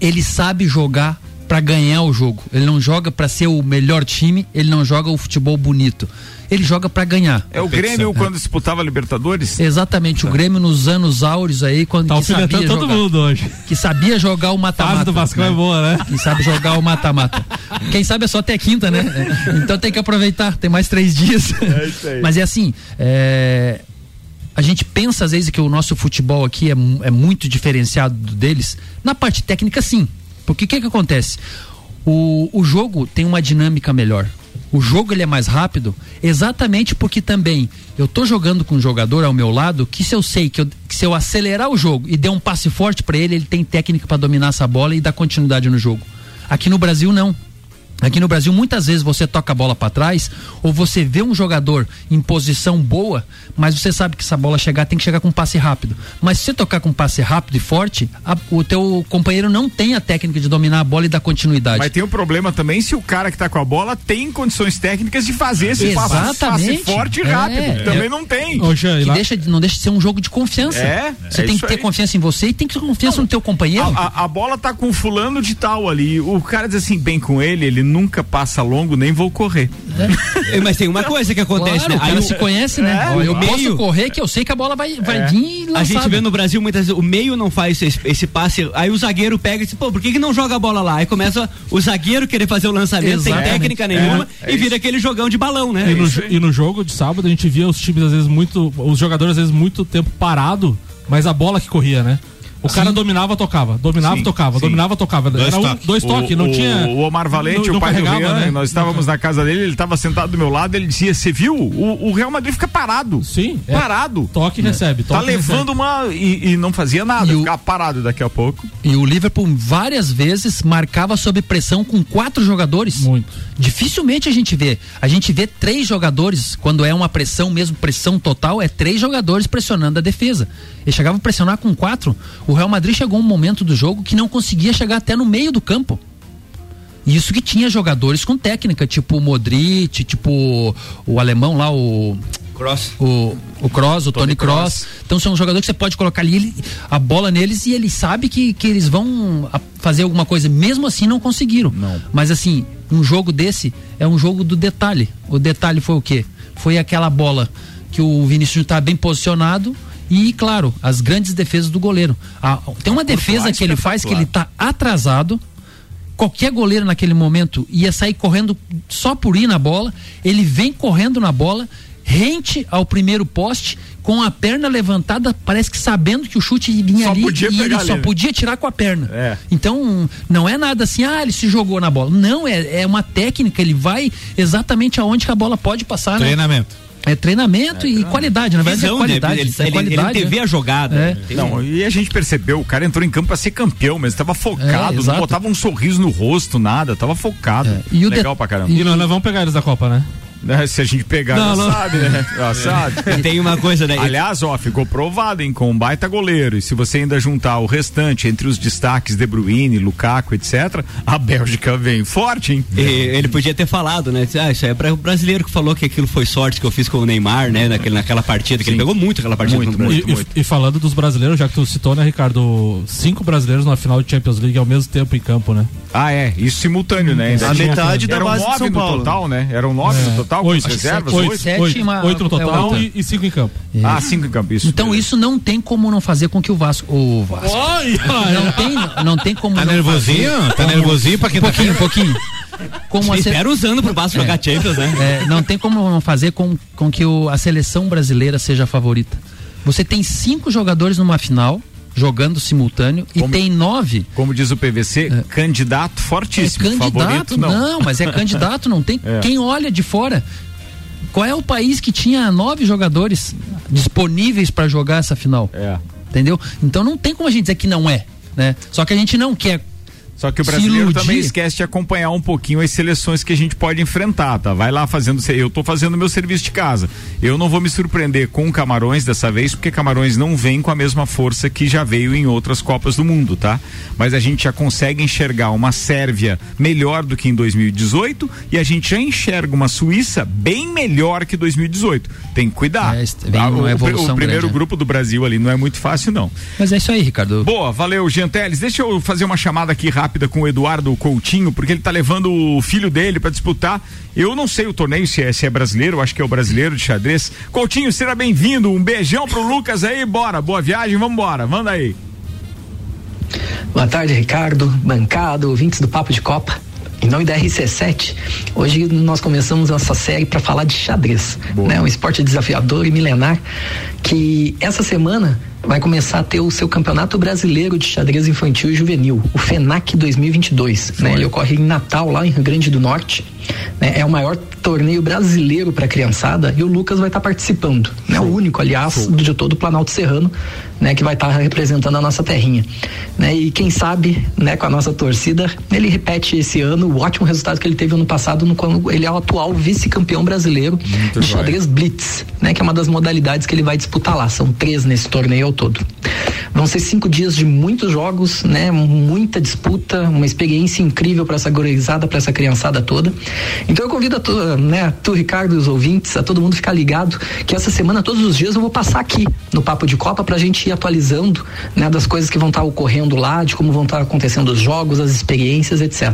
ele sabe jogar pra ganhar o jogo. Ele não joga pra ser o melhor time, ele não joga o futebol bonito. Ele joga pra ganhar. É o Grêmio quando disputava Libertadores? Exatamente, o Grêmio nos anos áureos aí, quando Tá que sabia todo jogar. mundo hoje. Que sabia jogar o mata-mata. Fase do Vascão é boa, né? Que sabe jogar o mata-mata. Quem sabe é só até quinta, né? Então tem que aproveitar, tem mais três dias. É isso aí. Mas é assim, é, a gente pensa às vezes que o nosso futebol aqui é, é muito diferenciado do deles. Na parte técnica, sim. Porque o que que acontece? O, o jogo tem uma dinâmica melhor. O jogo ele é mais rápido, exatamente porque também eu tô jogando com um jogador ao meu lado que se eu sei que, eu- que se eu acelerar o jogo e der um passe forte para ele, ele tem técnica para dominar essa bola e dar continuidade no jogo. Aqui no Brasil não. Aqui no Brasil, muitas vezes você toca a bola para trás ou você vê um jogador em posição boa, mas você sabe que essa bola chegar tem que chegar com um passe rápido. Mas se você tocar com um passe rápido e forte, a- o teu companheiro não tem a técnica de dominar a bola e dar continuidade. Mas tem um problema também se o cara que tá com a bola tem condições técnicas de fazer esse passe, passe forte e É, rápido. é. Também não tem. que deixa, de- não deixa de ser um jogo de confiança. É, você é tem que ter aí. confiança em você e tem que ter confiança no teu companheiro. A, a- a bola tá com fulano de tal ali. O cara diz assim, bem com ele, ele nunca passa longo, nem vou correr. É, Mas tem uma coisa que acontece, Claro, né? o cara Aí se conhece, né? É, Ó, eu o posso meio- correr que eu sei que a bola vai, vai É. vir A gente vê no Brasil muitas vezes, o meio não faz esse, esse passe, aí o zagueiro pega e diz, pô, por que, que não joga a bola lá? Aí começa o zagueiro querer fazer o lançamento sem Exatamente. técnica nenhuma É, é e vira aquele jogão de balão, né? E no, jo- e no jogo de sábado a gente via os times, às vezes, muito. Os jogadores, às vezes, muito tempo parado, mas a bola que corria, né? O cara dominava, tocava, dominava, Sim, tocava, sim. dominava, tocava. Dois Era um, dois toques, O- não o- tinha. O Omar Valente, não- o pai do Rian, né? nós estávamos na casa dele, ele estava sentado do meu lado, ele dizia: Você viu? O, o Real Madrid fica parado. Sim. é. Parado. Toque e recebe. Tá toque e levando recebe. uma. E, e não fazia nada, ficava parado daqui a pouco. E o Liverpool várias vezes marcava sob pressão com quatro jogadores. Muito. Dificilmente a gente vê. A gente vê três jogadores, quando é uma pressão, mesmo pressão total, é três jogadores pressionando a defesa. Ele chegava a pressionar com quatro. O Real Madrid chegou um momento do jogo que não conseguia chegar até no meio do campo. Isso que tinha jogadores com técnica, tipo o Modric, tipo o alemão lá, o. Cross. O, o Cross, o Tony, Tony Cross. Kroos. Então são jogadores que você pode colocar ali ele- a bola neles e ele sabe que, que eles vão fazer alguma coisa. Mesmo assim não conseguiram. Mas assim, um jogo desse é um jogo do detalhe. O detalhe foi o quê? Foi aquela bola que o Vinícius está bem posicionado e, claro, as grandes defesas do goleiro. Tem uma defesa que ele faz que ele tá atrasado. Qualquer goleiro naquele momento ia sair correndo só por ir na bola. Ele vem correndo na bola, rente ao primeiro poste, com a perna levantada, parece que sabendo que o chute vinha Só ali e ele só ali, né? podia tirar com a perna. É. Então, não é nada assim, ah, ele se jogou na bola. Não, é, é uma técnica, ele vai exatamente aonde que a bola pode passar, né? Treinamento. É treinamento e qualidade, na verdade Visão, é né? qualidade. Ele- é ele- qualidade, ele vê né? a jogada, É. né? Não, e a gente percebeu, o cara entrou em campo pra ser campeão, mas tava É, focado, não botava um sorriso no rosto, nada, tava focado. E o Legal de- pra caramba. E nós, nós vamos pegar eles da Copa, né? Né, Se a gente pegar, Não, já não. sabe, né? Já sabe. Tem uma coisa, né? Aliás, ó, ficou provado, hein, com um baita goleiro. E se você ainda juntar o restante entre os destaques De Bruyne, Lukaku, etc., a Bélgica vem forte, hein? E ele podia ter falado, né? Ah, isso aí é para o brasileiro que falou que aquilo foi sorte que eu fiz com o Neymar, né? Naquele, naquela partida, que ele pegou muito aquela partida Muito, contra o E, e- e falando dos brasileiros, já que tu citou, né, Ricardo? Cinco brasileiros na final de Champions League ao mesmo tempo em campo, né? Ah, é, isso simultâneo, né? Ainda A metade da base de nove São no Paulo. total, né? Eram nove no total, Oito. as reservas? Oito, Oito? Sete oito, e uma- oito no é total outra. e, e cinco em campo. Ah, cinco em campo, isso. Então isso não tem como não fazer com que o Vasco. O Vasco. Olha! Não tem, não tem como. Tá não nervosinho? fazer Tá nervosinho pra quem Um tá pouquinho, um pouquinho. como se- Espera os anos pro Vasco jogar Champions, né? É, não tem como não fazer com, com que o- a seleção brasileira seja a favorita. Você tem cinco jogadores numa final, jogando simultâneo, e tem nove. Como diz o PVC, candidato fortíssimo. É candidato, Favorito não. mas é candidato, não tem. É. Quem olha de fora. Qual é o país que tinha nove jogadores disponíveis para jogar essa final? É. Entendeu? Então não tem como a gente dizer que não é, né? Só que a gente não quer. Só que o brasileiro também esquece de acompanhar um pouquinho as seleções que a gente pode enfrentar, tá? Vai lá fazendo. Eu tô fazendo meu serviço de casa. Eu não vou me surpreender com Camarões dessa vez, porque Camarões não vem com a mesma força que já veio em outras Copas do Mundo, tá? Mas a gente já consegue enxergar uma Sérvia melhor do que em 2018 e a gente já enxerga uma Suíça bem melhor que 2018. Tem que cuidar. vem Ah, o, o primeiro grande, né? grupo do Brasil ali não é muito fácil, não. Mas é isso aí, Ricardo. Boa, valeu, Gianteles. Deixa eu fazer uma chamada aqui rápida com o Eduardo Coutinho, porque ele tá levando o filho dele para disputar. Eu não sei o torneio se é, se é brasileiro, acho que é o brasileiro de xadrez. Coutinho, seja bem-vindo. Um beijão pro Lucas aí, bora. Boa viagem, vambora. Manda aí. Boa tarde, Ricardo, bancado, ouvintes do Papo de Copa. Em nome da RC7, hoje nós começamos nossa série para falar de xadrez, né? Um esporte desafiador e milenar que essa semana vai começar a ter o seu campeonato brasileiro de xadrez infantil e juvenil, o FENAC 2022. Né? Ele ocorre em Natal, lá em Rio Grande do Norte. né? É o maior torneio brasileiro para criançada e o Lucas vai estar participando. Né? O único, aliás, de todo o Planalto Serrano, né? que vai estar representando a nossa terrinha. Né? E quem sabe, né, com a nossa torcida, ele repete esse ano o ótimo resultado que ele teve ano passado, no quando ele é o atual vice-campeão brasileiro de xadrez Blitz, né? Que é uma das modalidades que ele vai disputar lá. São três nesse torneio ao todo. Vão ser cinco dias de muitos jogos, né? Muita disputa, uma experiência incrível para essa gorizada, para essa criançada toda. Então eu convido a tu, né, tu, Ricardo, os ouvintes, a todo mundo ficar ligado que essa semana, todos os dias, eu vou passar aqui no Papo de Copa pra gente ir atualizando, né, das coisas que vão estar ocorrendo lá, de como vão estar acontecendo os jogos, as experiências, etc.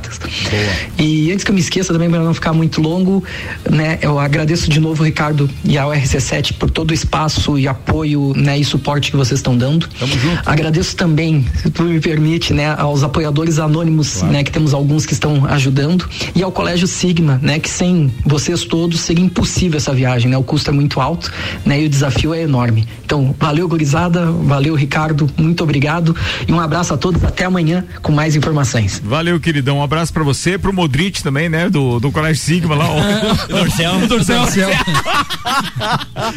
E antes que eu me esqueça também, para não ficar muito longo, né, eu agradeço de novo, Ricardo, e ao RC7 por todo o espaço e apoio, né, e suporte que vocês estão dando. Tamo junto. Agradeço também, se tu me permite, né, aos apoiadores anônimos, né, que temos alguns que estão ajudando, e ao Colégio Sigma, né, que sem vocês todos seria impossível essa viagem, né? O custo é muito alto, né, e o desafio é enorme. Então, valeu, gurizada, valeu, Ricardo, muito obrigado e um abraço a todos, até amanhã com mais informações. Valeu, queridão. Um abraço pra você, pro Modric também, né? Do, do Colégio Sigma lá. ó. Dorcel. Dorcel.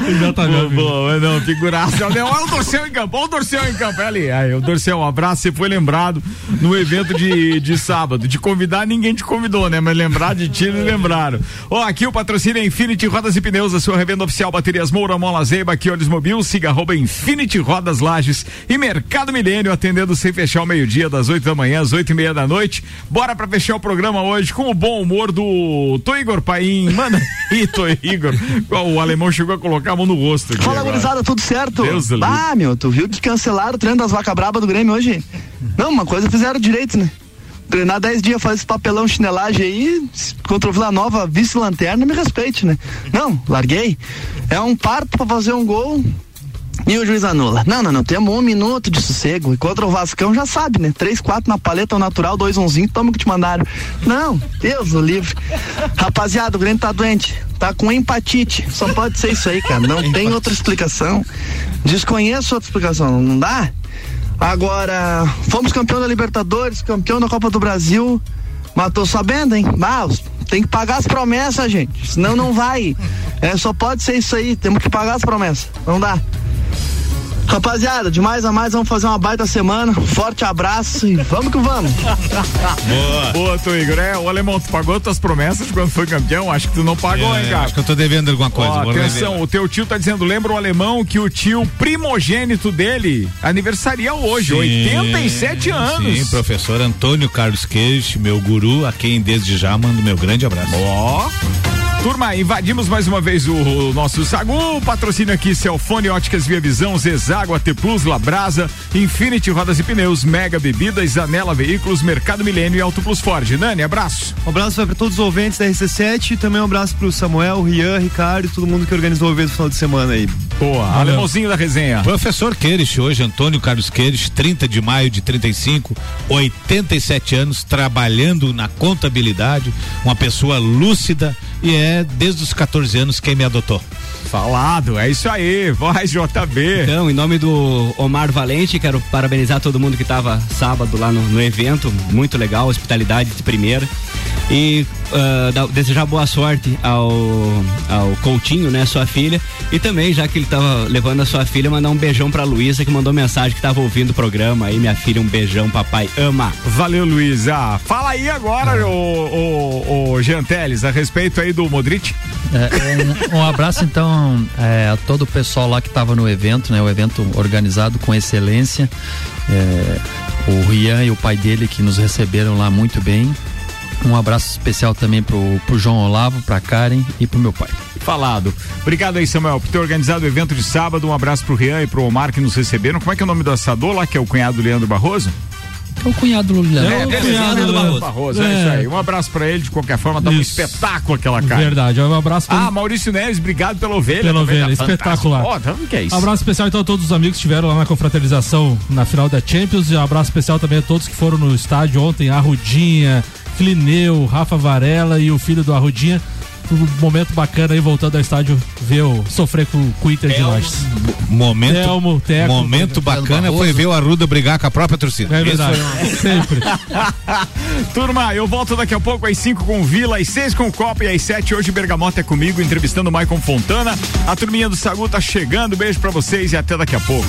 Exatamente. Boa, boa, não, figuraça. Olha o Dorcel em campo, olha o Dorcel em campo. É ali, aí, o Dorcel, um abraço. Você foi lembrado no evento de, de sábado. De convidar, ninguém te convidou, né? Mas lembrar de ti, eles lembraram. Ó, aqui o patrocínio é Infinity Rodas e Pneus, a sua revenda oficial Baterias Moura, Mola Zeiba, aqui Olhos Mobil, siga arroba Infinity Rodas Lages e Mercado Milênio, atendendo sem fechar o meio-dia, das 8 da manhã às oito e meia da noite. Bora pra fechar o programa hoje com o bom humor do Tô Igor Paim. Manda aí, Tô Igor. O alemão chegou a colocar a mão no rosto. aqui Fala, gurizada, tudo certo? Deus ah, meu, tu viu que cancelaram o treino das vacas braba do Grêmio hoje? Não, uma coisa fizeram direito, né? Treinar 10 dias, fazer esse papelão chinelagem aí, contra o Vila Nova, vice-lanterna, me respeite, né? Não, larguei. É um parto pra fazer um gol, e o juiz anula. Não, não, não. Temos um minuto de sossego. E contra o Vascão já sabe, né? Três, quatro na paleta, o natural, dois, umzinho, toma o que te mandaram. Não, Deus o livre. Rapaziada, o Grêmio tá doente. Tá com empatite. Só pode ser isso aí, cara. Não tem outra explicação. Desconheço outra explicação. Não dá? Agora, fomos campeão da Libertadores, campeão da Copa do Brasil. Tô sabendo, hein? Mas tem que pagar as promessas, gente. Senão não vai. É, só pode ser isso aí. Temos que pagar as promessas. Não dá. Rapaziada, de mais a mais, vamos fazer uma baita semana. Forte abraço e vamos que vamos. Boa. Boa, tu, Igor. É, o alemão, tu pagou tuas promessas quando foi campeão? Acho que tu não pagou, É, hein, cara? acho que eu tô devendo alguma coisa. Ó, atenção, rever. o teu tio tá dizendo, lembra o alemão que o tio primogênito dele aniversaria hoje, Sim, 87 anos. Sim, professor Antônio Carlos Queijo, meu guru, a quem desde já mando meu grande abraço. Ó. Turma, invadimos mais uma vez o, o nosso Sagu. O patrocínio aqui: Celfone, Óticas Via Visão, Zezago, AT Plus, Labrasa, Infinity Rodas e Pneus, Mega Bebidas, Anela Veículos, Mercado Milênio e Auto Plus Ford. Nani, abraço. Um abraço para todos os ouvintes da RC7 e também um abraço pro Samuel, Rian, Ricardo e todo mundo que organizou o evento no final de semana aí. Boa, alemãozinho da resenha. Professor Queires, hoje, Antônio Carlos Queires, 30 de maio de 35, 87 anos, trabalhando na contabilidade, uma pessoa lúcida e é desde os 14 anos quem me adotou. Falado, é isso aí, vai JB. Então, em nome do Omar Valente, quero parabenizar todo mundo que estava sábado lá no, no, evento, muito legal, hospitalidade de primeira. E uh, da, desejar boa sorte ao, ao Coutinho, né, sua filha. E também, já que ele estava levando a sua filha, mandar um beijão pra Luísa, que mandou mensagem que estava ouvindo o programa. Aí, minha filha, um beijão, papai ama. Valeu, Luísa. Fala aí agora, é. o, o, o Jean Teles, a respeito aí do Modric. É, um, um, abraço, então, é, a todo o pessoal lá que estava no evento, né? O evento organizado com excelência. É, o Rian e o pai dele que nos receberam lá muito bem. Um abraço especial também pro, pro João Olavo, pra Karen e pro meu pai. Falado. Obrigado aí, Samuel, por ter organizado o evento de sábado. Um abraço pro Rian e pro Omar que nos receberam. Como é que é o nome do assador lá, que é o cunhado do Leandro Barroso? É o cunhado do Leandro. É, é, o cunhado do Barroso. Barroso é. é. isso aí. Um abraço pra ele, de qualquer forma, dá um espetáculo aquela cara. Verdade, um abraço pra Ah, Maurício Neves, obrigado pela ovelha. Pela ovelha, espetacular. Oh, então, que é isso? Abraço especial então a todos os amigos que estiveram lá na confraternização na final da Champions e um abraço especial também a todos que foram no estádio ontem, a Rudinha, Clineu, Rafa Varela e o filho do Arrudinha. Um momento bacana aí voltando ao estádio ver o sofrer com, com o Inter de Lages. Momento, Elmo, Teco, momento bacana foi ver o Arruda brigar com a própria torcida. É verdade, sempre. Turma, eu volto daqui a pouco às 5 com o Vila, às 6 com o Copa e às 7 hoje Bergamota é comigo, entrevistando o Maicon Fontana. A turminha do Sagu tá chegando, beijo pra vocês e até daqui a pouco.